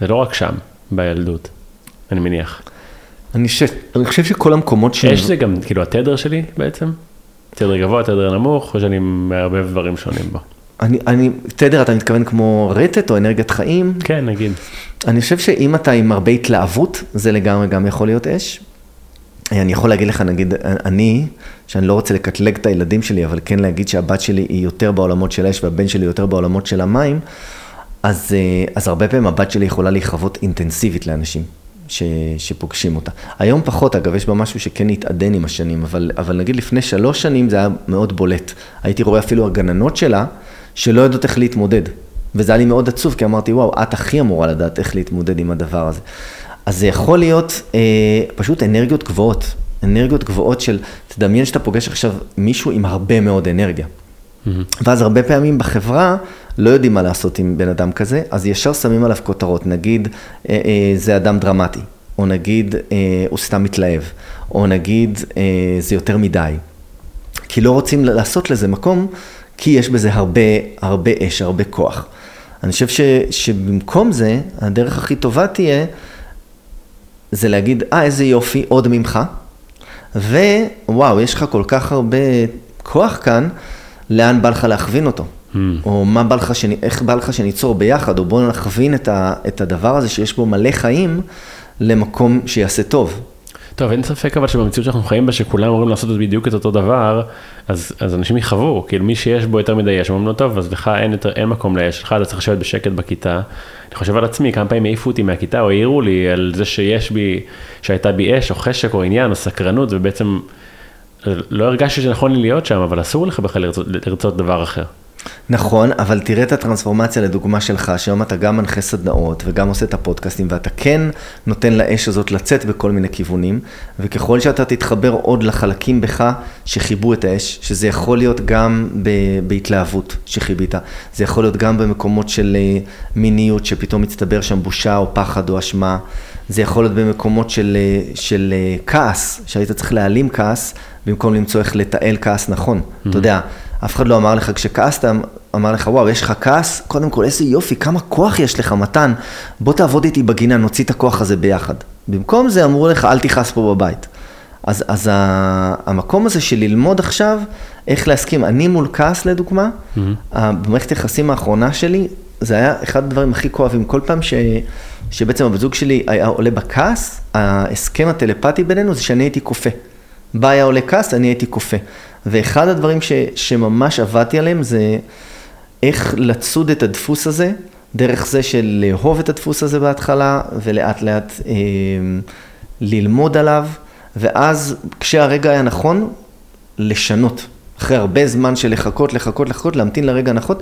זה לא רק שם, בילדות, אני מניח. אני חושב, אני חושב שכל המקומות ש... אש זה גם כאילו התדר שלי בעצם? תדר גבוה, תדר נמוך, או שאני מערבב דברים שונים בו? אני, אני, תדר, אתה מתכוון כמו רטט או אנרגיית חיים? כן, נגיד. אני חושב שאם אתה עם הרבה התלהבות, זה לגמרי גם יכול להיות אש. אני יכול להגיד לך, נגיד, אני, שאני לא רוצה לקטלג את הילדים שלי, אבל כן להגיד שהבת שלי היא יותר בעולמות של האש והבן שלי יותר בעולמות של המים, אז, אה, אז הרבה פעמים הבת שלי יכולה להיחוות אינטנסיבית לאנשים ש, שפוגשים אותה. היום פחות, אגב, יש בה משהו שכן התעדן עם השנים, אבל, אבל נגיד לפני שלוש שנים זה היה מאוד בולט. הייתי רואה אפילו הגננות שלה, שלא יודעות איך להתמודד. וזה היה לי מאוד עצוב, כי אמרתי, וואו, את הכי אמורה לדעת איך להתמודד עם הדבר הזה. אז זה יכול להיות אה, פשוט אנרגיות גבוהות. אנרגיות גבוהות של, תדמיין שאתה פוגש עכשיו מישהו עם הרבה מאוד אנרגיה. ואז הרבה פעמים בחברה לא יודעים מה לעשות עם בן אדם כזה, אז ישר שמים עליו כותרות, נגיד אה, אה, זה אדם דרמטי, או נגיד אה, הוא סתם מתלהב, או נגיד אה, זה יותר מדי. כי לא רוצים לעשות לזה מקום, כי יש בזה הרבה, הרבה אש, הרבה כוח. אני חושב ש, שבמקום זה, הדרך הכי טובה תהיה, זה להגיד, אה, איזה יופי, עוד ממך, ווואו, יש לך כל כך הרבה כוח כאן, לאן בא לך להכווין אותו? Hmm. או מה בא לך, שנ... איך בא לך שניצור ביחד, או בואו נכווין את, ה... את הדבר הזה שיש בו מלא חיים למקום שיעשה טוב. טוב, אין ספק אבל שבמציאות שאנחנו חיים בה, שכולם אמורים לעשות בדיוק את אותו דבר, אז, אז אנשים יכאבו, כאילו מי שיש בו יותר מדי אש, אומרים לו, טוב, אז לך אין, יותר, אין מקום לאש שלך, אתה צריך לשבת בשקט בכיתה. אני חושב על עצמי, כמה פעמים העיפו אותי מהכיתה, או העירו לי על זה שיש בי, שהייתה בי אש, או חשק, או עניין, או סקרנות, ובעצם לא הרגשתי שנכון לי להיות שם, אבל אסור לך בכלל לרצות, לרצות דבר אחר. נכון, אבל תראה את הטרנספורמציה לדוגמה שלך, שהיום אתה גם מנחה סדנאות וגם עושה את הפודקאסטים, ואתה כן נותן לאש הזאת לצאת בכל מיני כיוונים, וככל שאתה תתחבר עוד לחלקים בך שחיבו את האש, שזה יכול להיות גם ב- בהתלהבות שחיבית, זה יכול להיות גם במקומות של אה, מיניות שפתאום מצטבר שם בושה או פחד או אשמה, זה יכול להיות במקומות של, אה, של אה, כעס, שהיית צריך להעלים כעס, במקום למצוא איך לתעל כעס נכון. Mm-hmm. אתה יודע, אף אחד לא אמר לך, כשכעסת, אמר לך, וואו, יש לך כעס? קודם כל, איזה יופי, כמה כוח יש לך, מתן. בוא תעבוד איתי בגינה, נוציא את הכוח הזה ביחד. במקום זה אמרו לך, אל תכעס פה בבית. אז, אז ה, המקום הזה של ללמוד עכשיו איך להסכים, אני מול כעס לדוגמה, mm-hmm. במערכת היחסים האחרונה שלי, זה היה אחד הדברים הכי כואבים. כל פעם ש, שבעצם הבת זוג שלי היה עולה בכעס, ההסכם הטלפתי בינינו זה שאני הייתי כופה. בה היה עולה כעס, אני הייתי כופה. ואחד הדברים ש, שממש עבדתי עליהם זה איך לצוד את הדפוס הזה, דרך זה של לאהוב את הדפוס הזה בהתחלה, ולאט לאט אה, ללמוד עליו, ואז כשהרגע היה נכון, לשנות. אחרי הרבה זמן של לחכות, לחכות, לחכות, להמתין לרגע הנכון,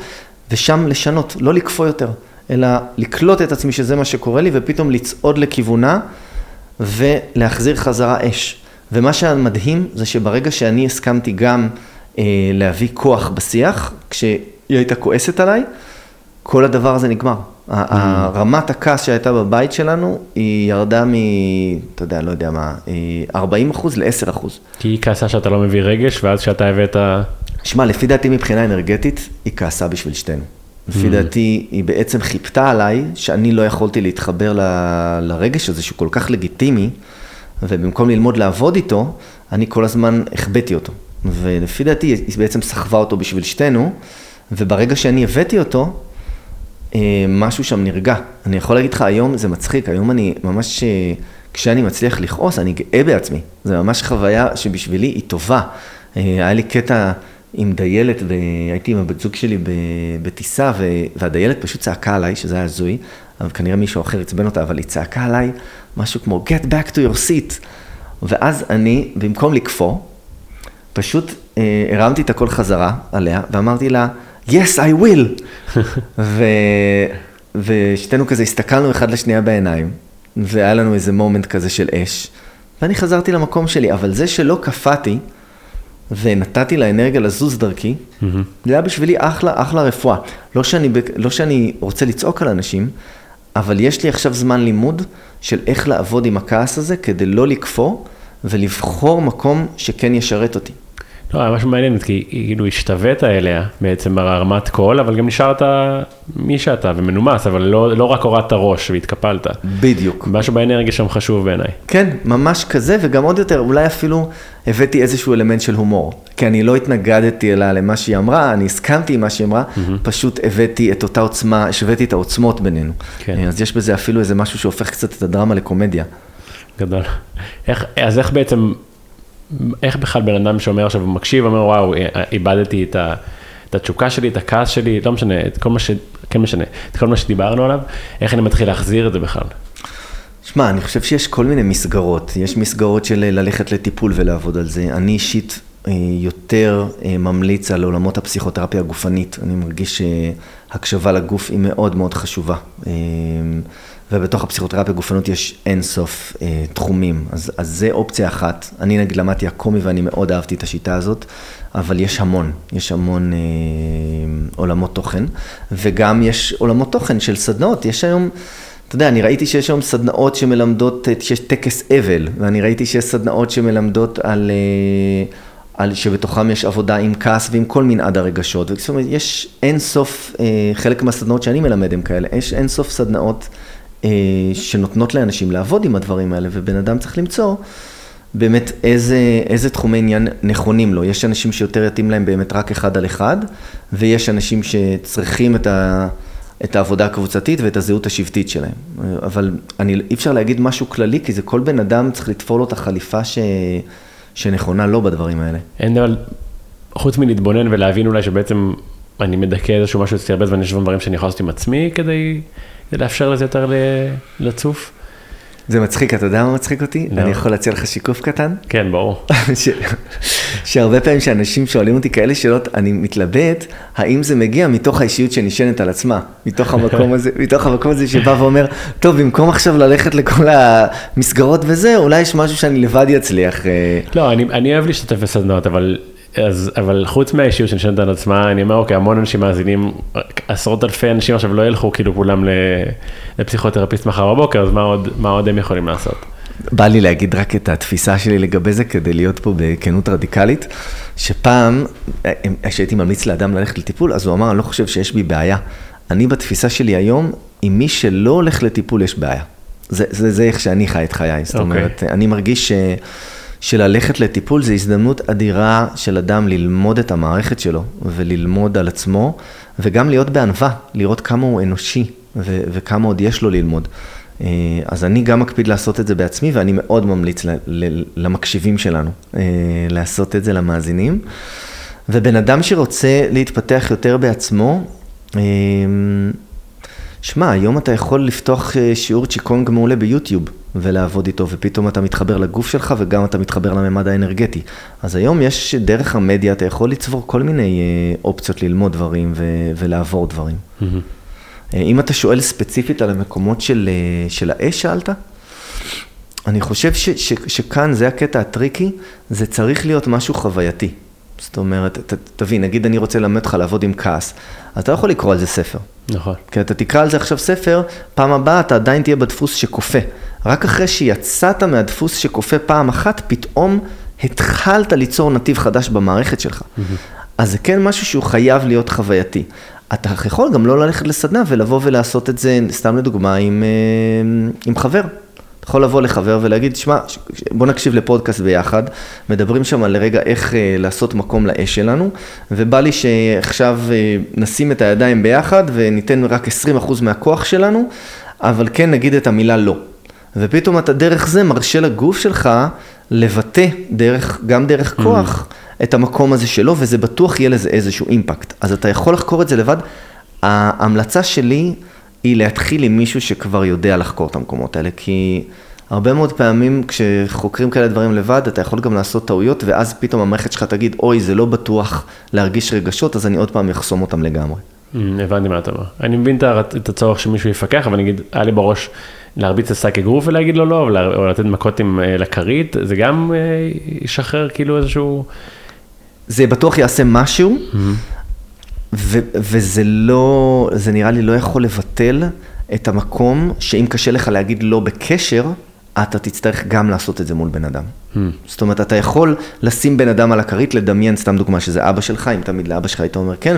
ושם לשנות, לא לקפוא יותר, אלא לקלוט את עצמי שזה מה שקורה לי, ופתאום לצעוד לכיוונה ולהחזיר חזרה אש. ומה שהמדהים זה שברגע שאני הסכמתי גם אה, להביא כוח בשיח, כשהיא הייתה כועסת עליי, כל הדבר הזה נגמר. Mm. רמת הכעס שהייתה בבית שלנו, היא ירדה מ... אתה יודע, לא יודע מה, 40 אחוז ל-10 אחוז. כי היא כעסה שאתה לא מביא רגש, ואז שאתה הבאת... שמע, לפי דעתי מבחינה אנרגטית, היא כעסה בשביל שתינו. לפי mm. דעתי, היא בעצם חיפתה עליי שאני לא יכולתי להתחבר ל... לרגש הזה שהוא כל כך לגיטימי, ובמקום ללמוד לעבוד איתו, אני כל הזמן החבאתי אותו. ולפי דעתי, היא בעצם סחבה אותו בשביל שתינו, וברגע שאני הבאתי אותו, אה, משהו שם נרגע. אני יכול להגיד לך, היום זה מצחיק, היום אני ממש, אה, כשאני מצליח לכעוס, אני גאה בעצמי. זו ממש חוויה שבשבילי היא טובה. אה, היה לי קטע עם דיילת, והייתי עם הבת זוג שלי בטיסה, והדיילת פשוט צעקה עליי, שזה היה הזוי, אבל כנראה מישהו אחר עצבן אותה, אבל היא צעקה עליי משהו כמו get back to your seat. ואז אני, במקום לקפוא, פשוט אה, הרמתי את הכל חזרה עליה, ואמרתי לה, yes, I will. ו... ושתינו כזה הסתכלנו אחד לשנייה בעיניים, והיה לנו איזה מומנט כזה של אש, ואני חזרתי למקום שלי, אבל זה שלא קפאתי, ונתתי לאנרגיה לזוז דרכי, mm-hmm. זה היה בשבילי אחלה, אחלה רפואה. לא שאני, לא שאני רוצה לצעוק על אנשים, אבל יש לי עכשיו זמן לימוד של איך לעבוד עם הכעס הזה כדי לא לקפוא ולבחור מקום שכן ישרת אותי. לא, היה משהו מעניין, כי כאילו השתווית אליה בעצם ברמת קול, אבל גם נשארת מי שאתה ומנומס, אבל לא, לא רק הורדת ראש והתקפלת. בדיוק. משהו באנרגיה שם חשוב בעיניי. כן, ממש כזה, וגם עוד יותר, אולי אפילו הבאתי איזשהו אלמנט של הומור. כי אני לא התנגדתי אליה למה שהיא אמרה, אני הסכמתי עם מה שהיא אמרה, mm-hmm. פשוט הבאתי את אותה עוצמה, השוויתי את העוצמות בינינו. כן. אז יש בזה אפילו איזה משהו שהופך קצת את הדרמה לקומדיה. גדול. איך, אז איך בעצם איך בכלל בן אדם שאומר עכשיו, הוא מקשיב, אומר וואו, איבדתי את, ה, את התשוקה שלי, את הכעס שלי, לא משנה, את כל מה ש... כן משנה, את כל מה שדיברנו עליו, איך אני מתחיל להחזיר את זה בכלל? שמע, אני חושב שיש כל מיני מסגרות. יש מסגרות של ללכת לטיפול ולעבוד על זה. אני אישית אה, יותר אה, ממליץ על עולמות הפסיכותרפיה הגופנית. אני מרגיש שהקשבה לגוף היא מאוד מאוד חשובה. אה, ובתוך הפסיכותרפיה גופנות יש אין סוף אה, תחומים, אז, אז זה אופציה אחת. אני נגיד למדתי הקומי ואני מאוד אהבתי את השיטה הזאת, אבל יש המון, יש המון אה, עולמות תוכן, וגם יש עולמות תוכן של סדנאות, יש היום... אתה יודע, אני ראיתי שיש היום סדנאות שמלמדות, שיש טקס אבל, ואני ראיתי שיש סדנאות שמלמדות על, אה, על שבתוכם יש עבודה עם כעס ועם כל מנעד הרגשות. זאת אומרת, יש אין סוף, אה, חלק מהסדנאות שאני מלמד הם כאלה, יש אין סוף סדנאות אה, שנותנות לאנשים לעבוד עם הדברים האלה, ובן אדם צריך למצוא באמת איזה, איזה תחומי עניין נכונים לו. יש אנשים שיותר יתאים להם באמת רק אחד על אחד, ויש אנשים שצריכים את, ה, את העבודה הקבוצתית ואת הזהות השבטית שלהם. אבל אני, אי אפשר להגיד משהו כללי, כי זה כל בן אדם צריך לתפור לו את החליפה ש, שנכונה לו בדברים האלה. אין אבל, חוץ מלהתבונן ולהבין אולי שבעצם אני מדכא איזשהו משהו אצלי הרבה זמן, יש דברים שאני יכול לעשות עם עצמי כדי... לאפשר לזה יותר לצוף. זה מצחיק, אתה יודע מה מצחיק אותי? לא. אני יכול להציע לך שיקוף קטן? כן, ברור. ש... שהרבה פעמים שאנשים שואלים אותי כאלה שאלות, אני מתלבט, האם זה מגיע מתוך האישיות שנשענת על עצמה, מתוך המקום הזה, מתוך המקום הזה שבא ואומר, טוב, במקום עכשיו ללכת לכל המסגרות וזה, אולי יש משהו שאני לבד אצליח. אה. לא, אני, אני אוהב להשתתף בסדנות, אבל אז, אבל חוץ מהאישיות שנשענת על עצמה, אני אומר, אוקיי, המון אנשים מאזינים, עשרות אלפי אנשים עכשיו לא ילכו כאילו כולם לפסיכותרפיסט מחר בבוקר, אז מה עוד, מה עוד הם יכולים לעשות? בא לי להגיד רק את התפיסה שלי לגבי זה, כדי להיות פה בכנות רדיקלית, שפעם, כשהייתי ממליץ לאדם ללכת לטיפול, אז הוא אמר, אני לא חושב שיש בי בעיה. אני בתפיסה שלי היום, עם מי שלא הולך לטיפול יש בעיה. זה, זה, זה איך שאני חי את חיי, זאת okay. אוקיי. אומרת, אני מרגיש ש... שללכת לטיפול זה הזדמנות אדירה של אדם ללמוד את המערכת שלו וללמוד על עצמו וגם להיות בענווה, לראות כמה הוא אנושי ו- וכמה עוד יש לו ללמוד. אה, אז אני גם מקפיד לעשות את זה בעצמי ואני מאוד ממליץ למקשיבים שלנו אה, לעשות את זה למאזינים. ובן אדם שרוצה להתפתח יותר בעצמו, אה, שמע, היום אתה יכול לפתוח אה, שיעור צ'יקונג מעולה ביוטיוב ולעבוד איתו, ופתאום אתה מתחבר לגוף שלך וגם אתה מתחבר לממד האנרגטי. אז היום יש דרך המדיה, אתה יכול לצבור כל מיני אה, אופציות ללמוד דברים ו- ולעבור דברים. Mm-hmm. אם אתה שואל ספציפית על המקומות של, של האש, שאלת? אני חושב ש, ש, שכאן זה הקטע הטריקי, זה צריך להיות משהו חווייתי. זאת אומרת, ת, תבין, נגיד אני רוצה ללמד אותך לעבוד עם כעס, אז אתה לא יכול לקרוא על זה ספר. נכון. כי אתה תקרא על זה עכשיו ספר, פעם הבאה אתה עדיין תהיה בדפוס שכופה. רק אחרי שיצאת מהדפוס שכופה פעם אחת, פתאום התחלת ליצור נתיב חדש במערכת שלך. Mm-hmm. אז זה כן משהו שהוא חייב להיות חווייתי. אתה יכול גם לא ללכת לסדנה ולבוא ולעשות את זה, סתם לדוגמה, עם, אה, עם חבר. יכול לבוא לחבר ולהגיד, שמע, בוא נקשיב לפודקאסט ביחד, מדברים שם על רגע איך אה, לעשות מקום לאש שלנו, ובא לי שעכשיו אה, נשים את הידיים ביחד וניתן רק 20% מהכוח שלנו, אבל כן נגיד את המילה לא. ופתאום אתה דרך זה מרשה לגוף שלך לבטא דרך, גם דרך mm. כוח, mm. את המקום הזה שלו, וזה בטוח יהיה לזה איזשהו אימפקט. אז אתה יכול לחקור את זה לבד. ההמלצה שלי... היא להתחיל עם מישהו שכבר יודע לחקור את המקומות האלה, כי הרבה מאוד פעמים כשחוקרים כאלה דברים לבד, אתה יכול גם לעשות טעויות, ואז פתאום המערכת שלך תגיד, אוי, זה לא בטוח להרגיש רגשות, אז אני עוד פעם אחסום אותם לגמרי. Mm, הבנתי מה אתה אומר. אני מבין את הצורך שמישהו יפקח, אבל נגיד, היה לי בראש להרביץ לסאקי גרוף ולהגיד לו לא, או לתת מכות עם אה, לכרית, זה גם אה, ישחרר כאילו איזשהו... זה בטוח יעשה משהו. Mm-hmm. ו- וזה לא, זה נראה לי לא יכול לבטל את המקום שאם קשה לך להגיד לא בקשר, אתה תצטרך גם לעשות את זה מול בן אדם. Hmm. זאת אומרת, אתה יכול לשים בן אדם על הכרית, לדמיין, סתם דוגמה, שזה אבא שלך, אם תמיד לאבא שלך היית אומר כן,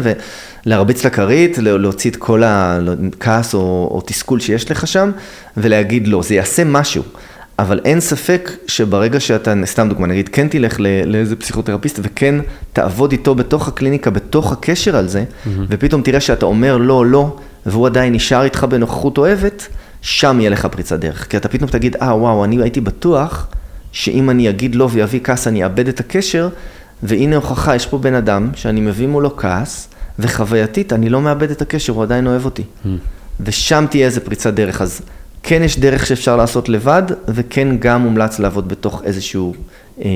ולהרביץ לכרית, להוציא את כל הכעס או, או תסכול שיש לך שם, ולהגיד לא, זה יעשה משהו. אבל אין ספק שברגע שאתה, סתם דוגמה, נגיד, כן תלך לאיזה פסיכותרפיסט וכן תעבוד איתו בתוך הקליניקה, בתוך הקשר על זה, mm-hmm. ופתאום תראה שאתה אומר לא, לא, והוא עדיין נשאר איתך בנוכחות אוהבת, שם יהיה לך פריצת דרך. כי אתה פתאום תגיד, אה, וואו, אני הייתי בטוח שאם אני אגיד לא ויביא כעס, אני אאבד את הקשר, והנה הוכחה, יש פה בן אדם שאני מביא מולו כעס, וחווייתית, אני לא מאבד את הקשר, הוא עדיין אוהב אותי. Mm-hmm. ושם תהיה איזה פריצת דרך. אז כן יש דרך שאפשר לעשות לבד, וכן גם מומלץ לעבוד בתוך איזשהו אה,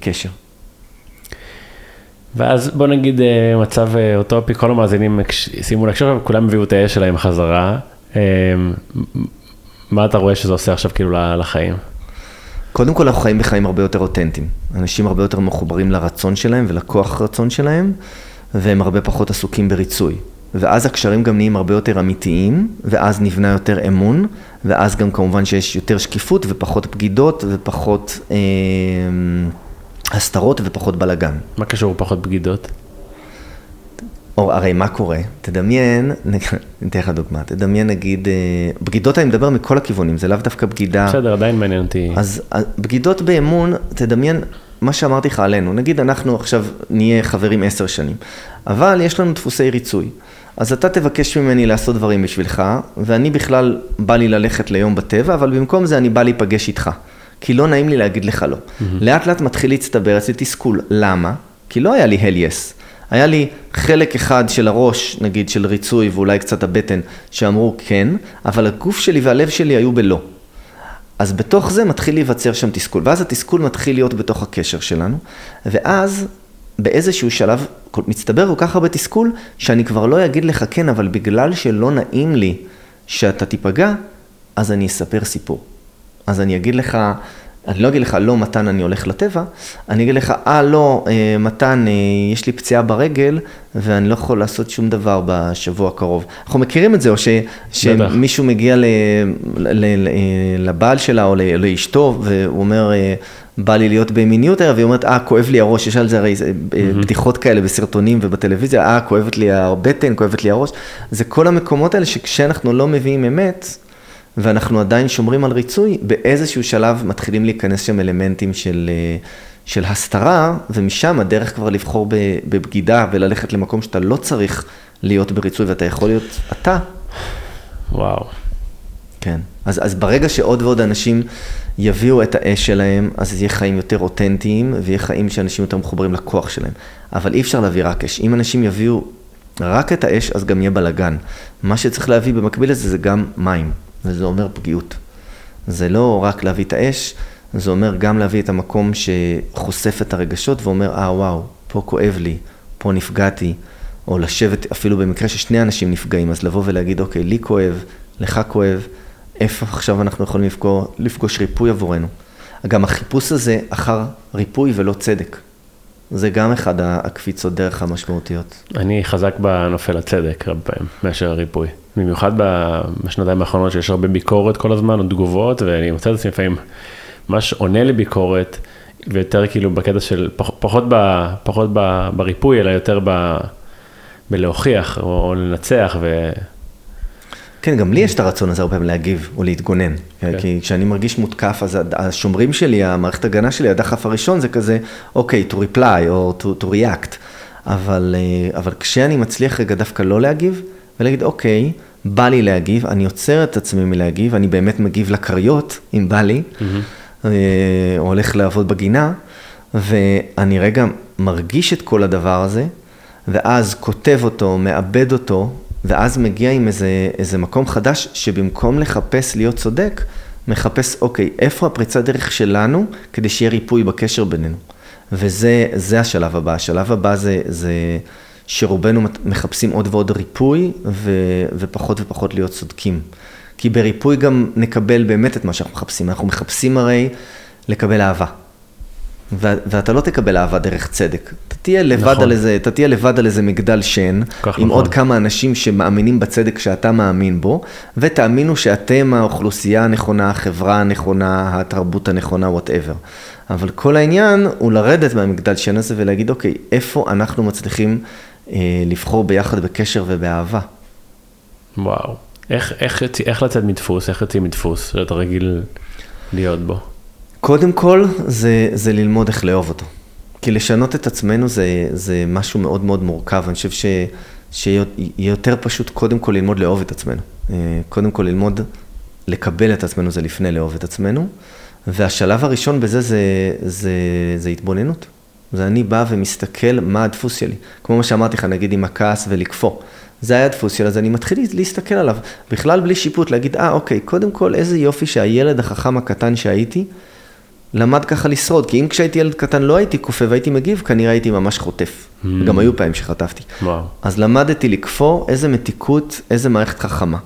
קשר. ואז בוא נגיד אה, מצב אה, אוטופי, כל המאזינים שימו להקשיב, כולם הביאו את האש שלהם חזרה. אה, מה אתה רואה שזה עושה עכשיו כאילו לחיים? קודם כל אנחנו חיים בחיים הרבה יותר אותנטיים. אנשים הרבה יותר מחוברים לרצון שלהם ולכוח הרצון שלהם, והם הרבה פחות עסוקים בריצוי. ואז הקשרים גם נהיים הרבה יותר אמיתיים, ואז נבנה יותר אמון, ואז גם כמובן שיש יותר שקיפות ופחות בגידות ופחות אה, הסתרות ופחות בלאגן. מה קשור פחות בגידות? או, הרי מה קורה? תדמיין, אני אתן לך דוגמה, תדמיין נגיד, אה, בגידות אני מדבר מכל הכיוונים, זה לאו דווקא בגידה. בסדר, עדיין מעניין אותי. אז בגידות באמון, תדמיין מה שאמרתי לך עלינו, נגיד אנחנו עכשיו נהיה חברים עשר שנים, אבל יש לנו דפוסי ריצוי. אז אתה תבקש ממני לעשות דברים בשבילך, ואני בכלל בא לי ללכת ליום בטבע, אבל במקום זה אני בא להיפגש איתך. כי לא נעים לי להגיד לך לא. Mm-hmm. לאט לאט מתחיל להצטבר אצלי תסכול. למה? כי לא היה לי hell yes. היה לי חלק אחד של הראש, נגיד, של ריצוי ואולי קצת הבטן, שאמרו כן, אבל הגוף שלי והלב שלי היו בלא. אז בתוך זה מתחיל להיווצר שם תסכול, ואז התסכול מתחיל להיות בתוך הקשר שלנו, ואז באיזשהו שלב מצטבר כל כך הרבה תסכול, שאני כבר לא אגיד לך כן, אבל בגלל שלא נעים לי שאתה תיפגע, אז אני אספר סיפור. אז אני אגיד לך, אני לא אגיד לך, לא, מתן, אני הולך לטבע, אני אגיד לך, אה, לא, אה, מתן, אה, יש לי פציעה ברגל, ואני לא יכול לעשות שום דבר בשבוע הקרוב. אנחנו מכירים את זה, או ש, שמישהו מגיע ל, ל, ל, לבעל שלה או לאשתו, והוא אומר, בא לי להיות במיניות הערב, והיא אומרת, אה, כואב לי הראש, יש על זה הרי mm-hmm. בדיחות כאלה בסרטונים ובטלוויזיה, אה, כואבת לי הבטן, כואבת לי הראש. זה כל המקומות האלה שכשאנחנו לא מביאים אמת, ואנחנו עדיין שומרים על ריצוי, באיזשהו שלב מתחילים להיכנס שם אלמנטים של, אה, של הסתרה, ומשם הדרך כבר לבחור בבגידה וללכת למקום שאתה לא צריך להיות בריצוי ואתה יכול להיות אתה. וואו. כן. אז, אז ברגע שעוד ועוד אנשים יביאו את האש שלהם, אז זה יהיה חיים יותר אותנטיים, ויהיה חיים שאנשים יותר מחוברים לכוח שלהם. אבל אי אפשר להביא רק אש. אם אנשים יביאו רק את האש, אז גם יהיה בלאגן. מה שצריך להביא במקביל לזה זה גם מים, וזה אומר פגיעות. זה לא רק להביא את האש, זה אומר גם להביא את המקום שחושף את הרגשות ואומר, אה וואו, פה כואב לי, פה נפגעתי, או לשבת אפילו במקרה ששני אנשים נפגעים, אז לבוא ולהגיד, אוקיי, לי כואב, לך כואב, איפה עכשיו אנחנו יכולים לפגוש, לפגוש ריפוי עבורנו. גם החיפוש הזה אחר ריפוי ולא צדק. זה גם אחד הקפיצות דרך המשמעותיות. אני חזק בנופל הצדק הרבה פעמים, מאשר הריפוי. במיוחד בשנתיים האחרונות שיש הרבה ביקורת כל הזמן, או תגובות, ואני מוצא את עצמי לפעמים ממש עונה לביקורת, ויותר כאילו בקטע של, פח, פחות, ב, פחות ב, בריפוי, אלא יותר ב, בלהוכיח, או, או לנצח, ו... כן, גם לי יש את הרצון הזה הרבה פעמים להגיב או להתגונן. כן. כי כשאני מרגיש מותקף, אז השומרים שלי, המערכת הגנה שלי, הדחף הראשון זה כזה, אוקיי, to reply או to, to react. אבל, אה, אבל כשאני מצליח רגע דווקא לא להגיב, ולהגיד, אוקיי, בא לי להגיב, אני עוצר את עצמי מלהגיב, אני באמת מגיב לכריות, אם בא לי, mm-hmm. או הולך לעבוד בגינה, ואני רגע מרגיש את כל הדבר הזה, ואז כותב אותו, מאבד אותו, ואז מגיע עם איזה, איזה מקום חדש, שבמקום לחפש להיות צודק, מחפש, אוקיי, איפה הפריצת דרך שלנו, כדי שיהיה ריפוי בקשר בינינו. וזה השלב הבא. השלב הבא זה, זה שרובנו מחפשים עוד ועוד ריפוי, ו, ופחות ופחות להיות צודקים. כי בריפוי גם נקבל באמת את מה שאנחנו מחפשים. אנחנו מחפשים הרי לקבל אהבה. ואתה לא תקבל אהבה דרך צדק. אתה תהיה לבד, נכון. על, איזה, אתה תהיה לבד על איזה מגדל שן, עם נכון. עוד כמה אנשים שמאמינים בצדק שאתה מאמין בו, ותאמינו שאתם האוכלוסייה הנכונה, החברה הנכונה, התרבות הנכונה, whatever. אבל כל העניין הוא לרדת מהמגדל שן הזה ולהגיד, אוקיי, איפה אנחנו מצליחים אה, לבחור ביחד בקשר ובאהבה? וואו. איך, איך, איך לצאת מדפוס? איך יוצאים מדפוס שאתה רגיל להיות בו? קודם כל, זה, זה ללמוד איך לאהוב אותו. כי לשנות את עצמנו זה, זה משהו מאוד מאוד מורכב. אני חושב ש, שיהיה יותר פשוט קודם כל ללמוד לאהוב את עצמנו. אה, קודם כל ללמוד לקבל את עצמנו זה לפני לאהוב את עצמנו. והשלב הראשון בזה זה, זה, זה התבוננות. זה אני בא ומסתכל מה הדפוס שלי. כמו מה שאמרתי לך, נגיד עם הכעס ולקפוא. זה היה הדפוס שלה, אז אני מתחיל להסתכל עליו. בכלל בלי שיפוט, להגיד, אה, אוקיי, קודם כל איזה יופי שהילד החכם הקטן שהייתי, למד ככה לשרוד, כי אם כשהייתי ילד קטן לא הייתי כופה והייתי מגיב, כנראה הייתי ממש חוטף. Mm. גם היו פעמים שחטפתי. וואו. אז למדתי לקפוא, איזה מתיקות, איזה מערכת חכמה.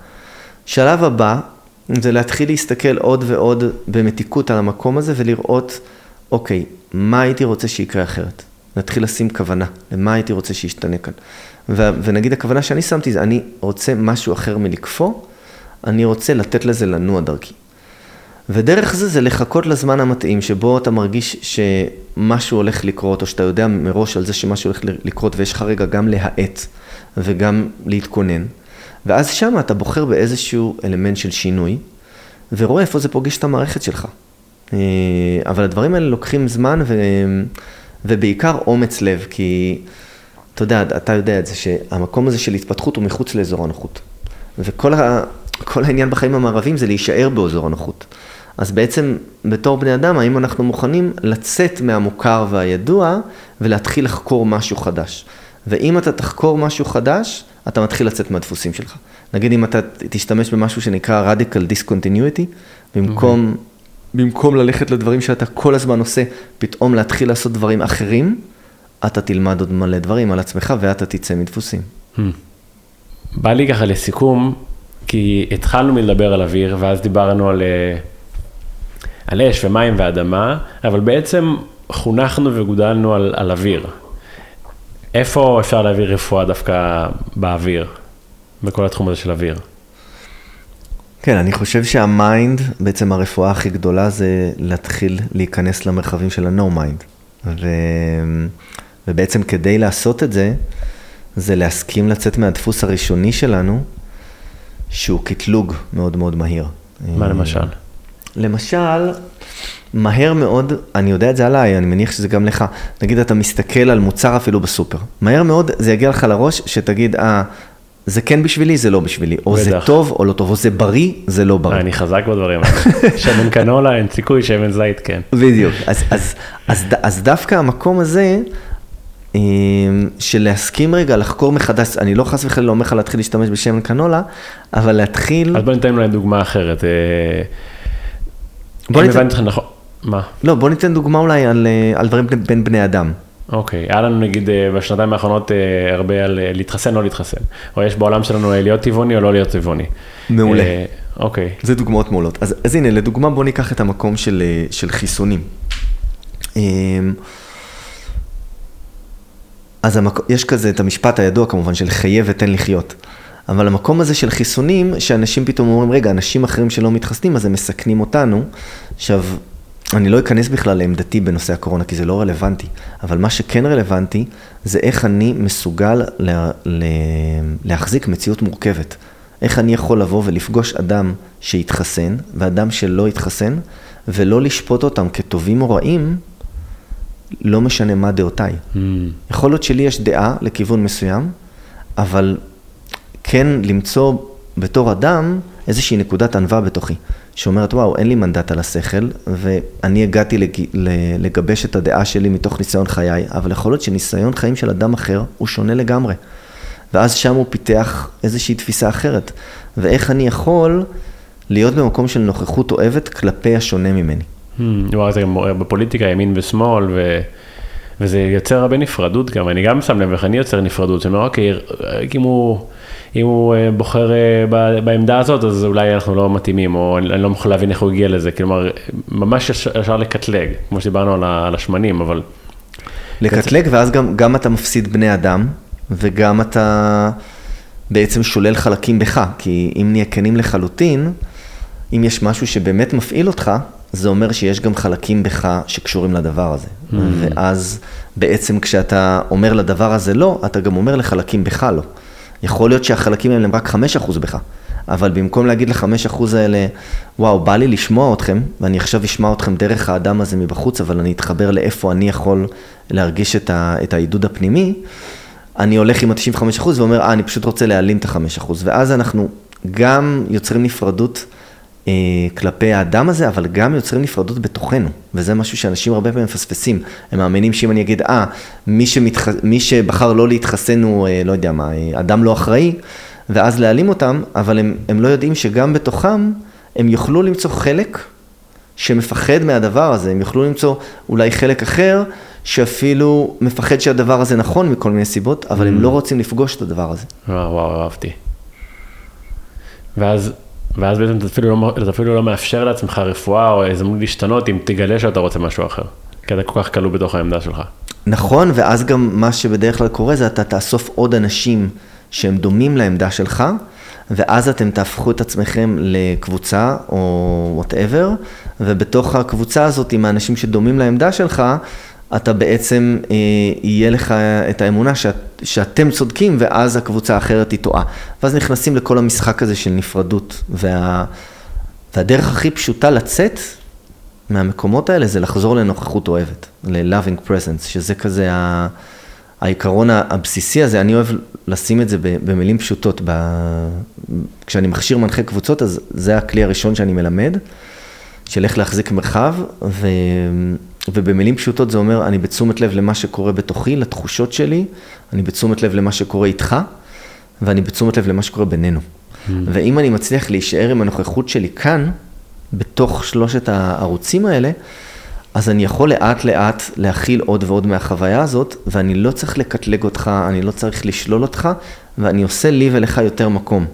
שלב הבא, זה להתחיל להסתכל עוד ועוד במתיקות על המקום הזה ולראות, אוקיי, מה הייתי רוצה שיקרה אחרת? להתחיל לשים כוונה, למה הייתי רוצה שישתנה כאן. ו- ונגיד הכוונה שאני שמתי זה, אני רוצה משהו אחר מלקפוא, אני רוצה לתת לזה לנוע דרכי. ודרך זה זה לחכות לזמן המתאים שבו אתה מרגיש שמשהו הולך לקרות, או שאתה יודע מראש על זה שמשהו הולך לקרות ויש לך רגע גם להאט וגם להתכונן. ואז שם אתה בוחר באיזשהו אלמנט של שינוי, ורואה איפה זה פוגש את המערכת שלך. אה, אבל הדברים האלה לוקחים זמן ו... ובעיקר אומץ לב, כי אתה יודע, אתה יודע את זה, שהמקום הזה של התפתחות הוא מחוץ לאזור הנוחות. וכל ה... העניין בחיים המערביים זה להישאר באזור הנוחות. אז בעצם בתור בני אדם, האם אנחנו מוכנים לצאת מהמוכר והידוע ולהתחיל לחקור משהו חדש? ואם אתה תחקור משהו חדש, אתה מתחיל לצאת מהדפוסים שלך. נגיד אם אתה תשתמש במשהו שנקרא radical discontinuity, במקום, okay. במקום ללכת לדברים שאתה כל הזמן עושה, פתאום להתחיל לעשות דברים אחרים, אתה תלמד עוד מלא דברים על עצמך ואתה תצא מדפוסים. Hmm. בא לי ככה לסיכום, כי התחלנו מלדבר על אוויר, ואז דיברנו על... אה, על אש ומים ואדמה, אבל בעצם חונכנו וגודלנו על, על אוויר. איפה אפשר להעביר רפואה דווקא באוויר, בכל התחום הזה של אוויר? כן, אני חושב שהמיינד, בעצם הרפואה הכי גדולה זה להתחיל להיכנס למרחבים של ה-no mind. ו... ובעצם כדי לעשות את זה, זה להסכים לצאת מהדפוס הראשוני שלנו, שהוא קטלוג מאוד מאוד מהיר. מה למשל? למשל, מהר מאוד, אני יודע את זה עליי, אני מניח שזה גם לך, נגיד אתה מסתכל על מוצר אפילו בסופר, מהר מאוד זה יגיע לך לראש שתגיד, אה, זה כן בשבילי, זה לא בשבילי, או בדח. זה טוב או לא טוב, או זה בריא, זה לא בריא. אני חזק בדברים האלה, שמן קנולה, אין סיכוי, שמן זית כן. בדיוק, אז, אז, אז, אז דווקא המקום הזה, של להסכים רגע לחקור מחדש, אני לא חס וחלילה אומר לך להתחיל להשתמש בשמן קנולה, אבל להתחיל... אז בוא ניתן אולי דוגמה אחרת. בוא ניתן- הבנתי אותך נכון, מה? לא, בוא ניתן דוגמה אולי על, אה, על דברים בין- בין בני אדם. אוקיי, היה לנו נגיד אה, בשנתיים האחרונות אה, הרבה על להתחסן, לא להתחסן. או יש בעולם שלנו להיות טבעוני או לא להיות טבעוני. מעולה. אוקיי. זה דוגמאות מעולות. אז, אז הנה, לדוגמה, בוא ניקח את המקום של, של חיסונים. אמ, אז המק... יש כזה את המשפט הידוע כמובן של חיה ותן לחיות. אבל המקום הזה של חיסונים, שאנשים פתאום אומרים, רגע, אנשים אחרים שלא מתחסנים, אז הם מסכנים אותנו. עכשיו, אני לא אכנס בכלל לעמדתי בנושא הקורונה, כי זה לא רלוונטי. אבל מה שכן רלוונטי, זה איך אני מסוגל לה... לה... להחזיק מציאות מורכבת. איך אני יכול לבוא ולפגוש אדם שהתחסן, ואדם שלא התחסן, ולא לשפוט אותם כטובים או רעים, לא משנה מה דעותיי. Hmm. יכול להיות שלי יש דעה לכיוון מסוים, אבל כן למצוא בתור אדם איזושהי נקודת ענווה בתוכי, שאומרת, וואו, אין לי מנדט על השכל, ואני הגעתי לג... לגבש את הדעה שלי מתוך ניסיון חיי, אבל יכול להיות שניסיון חיים של אדם אחר הוא שונה לגמרי. ואז שם הוא פיתח איזושהי תפיסה אחרת. ואיך אני יכול להיות במקום של נוכחות אוהבת כלפי השונה ממני. Hmm, וואו, זה גם בפוליטיקה, ימין ושמאל, ו... וזה יוצר הרבה נפרדות גם, אני גם שם לב איך אני יוצר נפרדות, שאני אומר, אוקיי, אם הוא, אם הוא אה, בוחר אה, בעמדה הזאת, אז אולי אנחנו לא מתאימים, או אני לא יכול להבין איך הוא הגיע לזה, כלומר, ממש אפשר- לקטלג, כמו שדיברנו על השמנים, אבל לקטלג, ואז גם, גם אתה מפסיד בני אדם, וגם אתה בעצם שולל חלקים בך, כי אם נהיה כנים לחלוטין, אם יש משהו שבאמת מפעיל אותך, זה אומר שיש גם חלקים בך שקשורים לדבר הזה. Mm. ואז בעצם כשאתה אומר לדבר הזה לא, אתה גם אומר לחלקים בך לא. יכול להיות שהחלקים האלה הם רק 5% בך, אבל במקום להגיד ל-5% האלה, וואו, בא לי לשמוע אתכם, ואני עכשיו אשמע אתכם דרך האדם הזה מבחוץ, אבל אני אתחבר לאיפה אני יכול להרגיש את, ה, את העידוד הפנימי, אני הולך עם ה-95% ואומר, אה, אני פשוט רוצה להעלים את ה-5%. ואז אנחנו גם יוצרים נפרדות כלפי האדם הזה, אבל גם יוצרים נפרדות בתוכנו. וזה משהו שאנשים הרבה פעמים מפספסים. הם מאמינים שאם אני אגיד, אה, מי, שמתח... מי שבחר לא להתחסן הוא, אה, לא יודע מה, אה, אדם לא אחראי, ואז להעלים אותם, אבל הם, הם לא יודעים שגם בתוכם הם יוכלו למצוא חלק שמפחד מהדבר הזה, הם יוכלו למצוא אולי חלק אחר, שאפילו מפחד שהדבר הזה נכון מכל מיני סיבות, אבל הם לא רוצים לפגוש את הדבר הזה. וואו, וואו, אהבתי. ואז, ואז בעצם אתה אפילו, לא, אתה אפילו לא מאפשר לעצמך רפואה או הזדמנות להשתנות אם תגלה שאתה רוצה משהו אחר. כי אתה כל כך כלוא בתוך העמדה שלך. נכון, ואז גם מה שבדרך כלל קורה זה אתה תאסוף עוד אנשים שהם דומים לעמדה שלך, ואז אתם תהפכו את עצמכם לקבוצה או וואטאבר, ובתוך הקבוצה הזאת עם האנשים שדומים לעמדה שלך, אתה בעצם, אה, יהיה לך את האמונה שאת, שאתם צודקים, ואז הקבוצה האחרת היא טועה. ואז נכנסים לכל המשחק הזה של נפרדות, וה, והדרך הכי פשוטה לצאת מהמקומות האלה זה לחזור לנוכחות אוהבת, ל-loving presence, שזה כזה ה... העיקרון הבסיסי הזה, אני אוהב לשים את זה במילים פשוטות. ב... כשאני מכשיר מנחה קבוצות, אז זה הכלי הראשון שאני מלמד, של איך להחזיק מרחב, ו... ובמילים פשוטות זה אומר, אני בתשומת לב למה שקורה בתוכי, לתחושות שלי, אני בתשומת לב למה שקורה איתך, ואני בתשומת לב למה שקורה בינינו. Mm. ואם אני מצליח להישאר עם הנוכחות שלי כאן, בתוך שלושת הערוצים האלה, אז אני יכול לאט לאט להכיל עוד ועוד מהחוויה הזאת, ואני לא צריך לקטלג אותך, אני לא צריך לשלול אותך, ואני עושה לי ולך יותר מקום.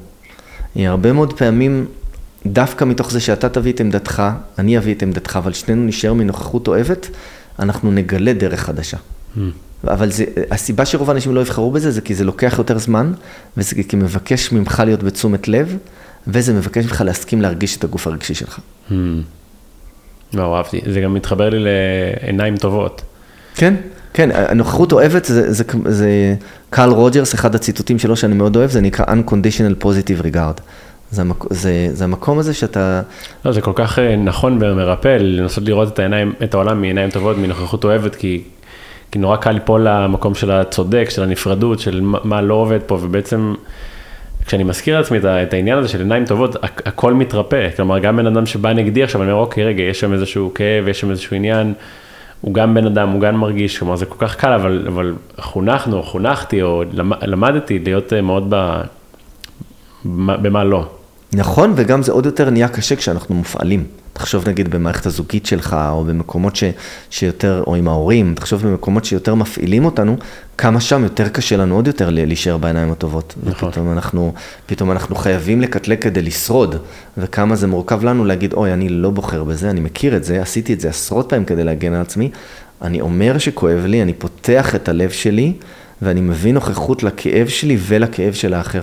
הרבה מאוד פעמים, דווקא מתוך זה שאתה תביא את עמדתך, אני אביא את עמדתך, אבל שנינו נשאר מנוכחות אוהבת, אנחנו נגלה דרך חדשה. Mm. אבל זה, הסיבה שרוב האנשים לא יבחרו בזה, זה כי זה לוקח יותר זמן, וזה כי מבקש ממך להיות בתשומת לב, וזה מבקש ממך להסכים להרגיש את הגוף הרגשי שלך. Hmm. לא, אהבתי. זה גם מתחבר לי לעיניים טובות. כן, כן, הנוכחות אוהבת, זה, זה, זה קארל רוג'רס, אחד הציטוטים שלו שאני מאוד אוהב, זה נקרא Unconditional Positive Regard. זה, המק, זה, זה המקום הזה שאתה... לא, זה כל כך נכון ומרפא, לנסות לראות את העיניים, את העולם מעיניים טובות, מנוכחות אוהבת, כי, כי נורא קל ליפול למקום של הצודק, של הנפרדות, של מה, לא עובד פה, ובעצם... כשאני מזכיר לעצמי את העניין הזה של עיניים טובות, הכל מתרפא. כלומר, גם בן אדם שבא נגדי עכשיו, אני אומר, אוקיי, רגע, יש שם איזשהו כאב, יש שם איזשהו עניין, הוא גם בן אדם, הוא גם מרגיש, כלומר זה כל כך קל, אבל, אבל חונכנו, חונכתי, או למדתי להיות אה, מאוד ב... במה לא. נכון, וגם זה עוד יותר נהיה קשה כשאנחנו מופעלים. תחשוב נגיד במערכת הזוגית שלך, או במקומות ש, שיותר, או עם ההורים, תחשוב במקומות שיותר מפעילים אותנו, כמה שם יותר קשה לנו עוד יותר להישאר בעיניים הטובות. נכון. ופתאום אנחנו, פתאום אנחנו חייבים לקטלג כדי לשרוד, וכמה זה מורכב לנו להגיד, אוי, אני לא בוחר בזה, אני מכיר את זה, עשיתי את זה עשרות פעמים כדי להגן על עצמי, אני אומר שכואב לי, אני פותח את הלב שלי, ואני מביא נוכחות לכאב שלי ולכאב של האחר.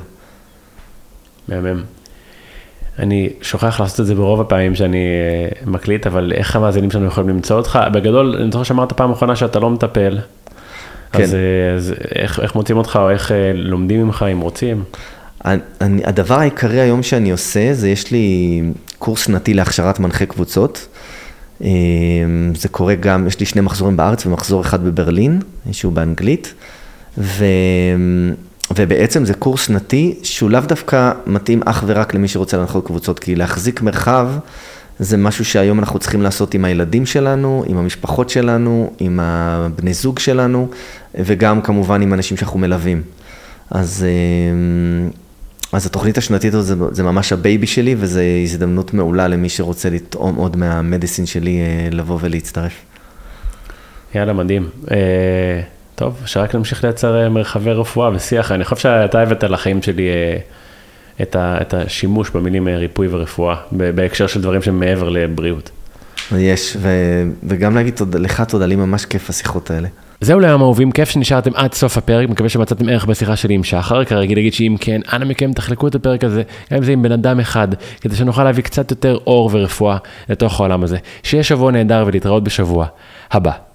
מהמם. אני שוכח לעשות את זה ברוב הפעמים שאני אה, מקליט, אבל איך המאזינים שלנו יכולים למצוא אותך? בגדול, אני זוכר שאמרת פעם אחרונה שאתה לא מטפל. כן. אז, אה, אז איך, איך מוצאים אותך, או איך אה, לומדים ממך, אם רוצים? אני, הדבר העיקרי היום שאני עושה, זה יש לי קורס שנתי להכשרת מנחה קבוצות. זה קורה גם, יש לי שני מחזורים בארץ ומחזור אחד בברלין, שהוא באנגלית. ו... ובעצם זה קורס שנתי שהוא לאו דווקא מתאים אך ורק למי שרוצה להנחות קבוצות, כי להחזיק מרחב זה משהו שהיום אנחנו צריכים לעשות עם הילדים שלנו, עם המשפחות שלנו, עם הבני זוג שלנו, וגם כמובן עם אנשים שאנחנו מלווים. אז, אה, אז התוכנית השנתית הזאת זה, זה ממש ה baby שלי, וזו הזדמנות מעולה למי שרוצה לטעום עוד מה medicine שלי אה, לבוא ולהצטרף. יאללה, מדהים. טוב, שרק נמשיך לייצר אה, מרחבי רפואה ושיח. אני חושב שאתה הבאת לחיים שלי אה, את, ה, את השימוש במילים אה, ריפוי ורפואה, בהקשר של דברים שהם מעבר לבריאות. יש, ו, וגם להגיד תודה, לך תודה, לי ממש כיף השיחות האלה. זהו להיום אהובים, כיף שנשארתם עד סוף הפרק, מקווה שמצאתם ערך בשיחה שלי עם שחר, כרגיל להגיד שאם כן, אנא מכם תחלקו את הפרק הזה, גם אם זה עם בן אדם אחד, כדי שנוכל להביא קצת יותר אור ורפואה לתוך העולם הזה. שיהיה שבוע נהדר ולהתראות בשבוע הבא.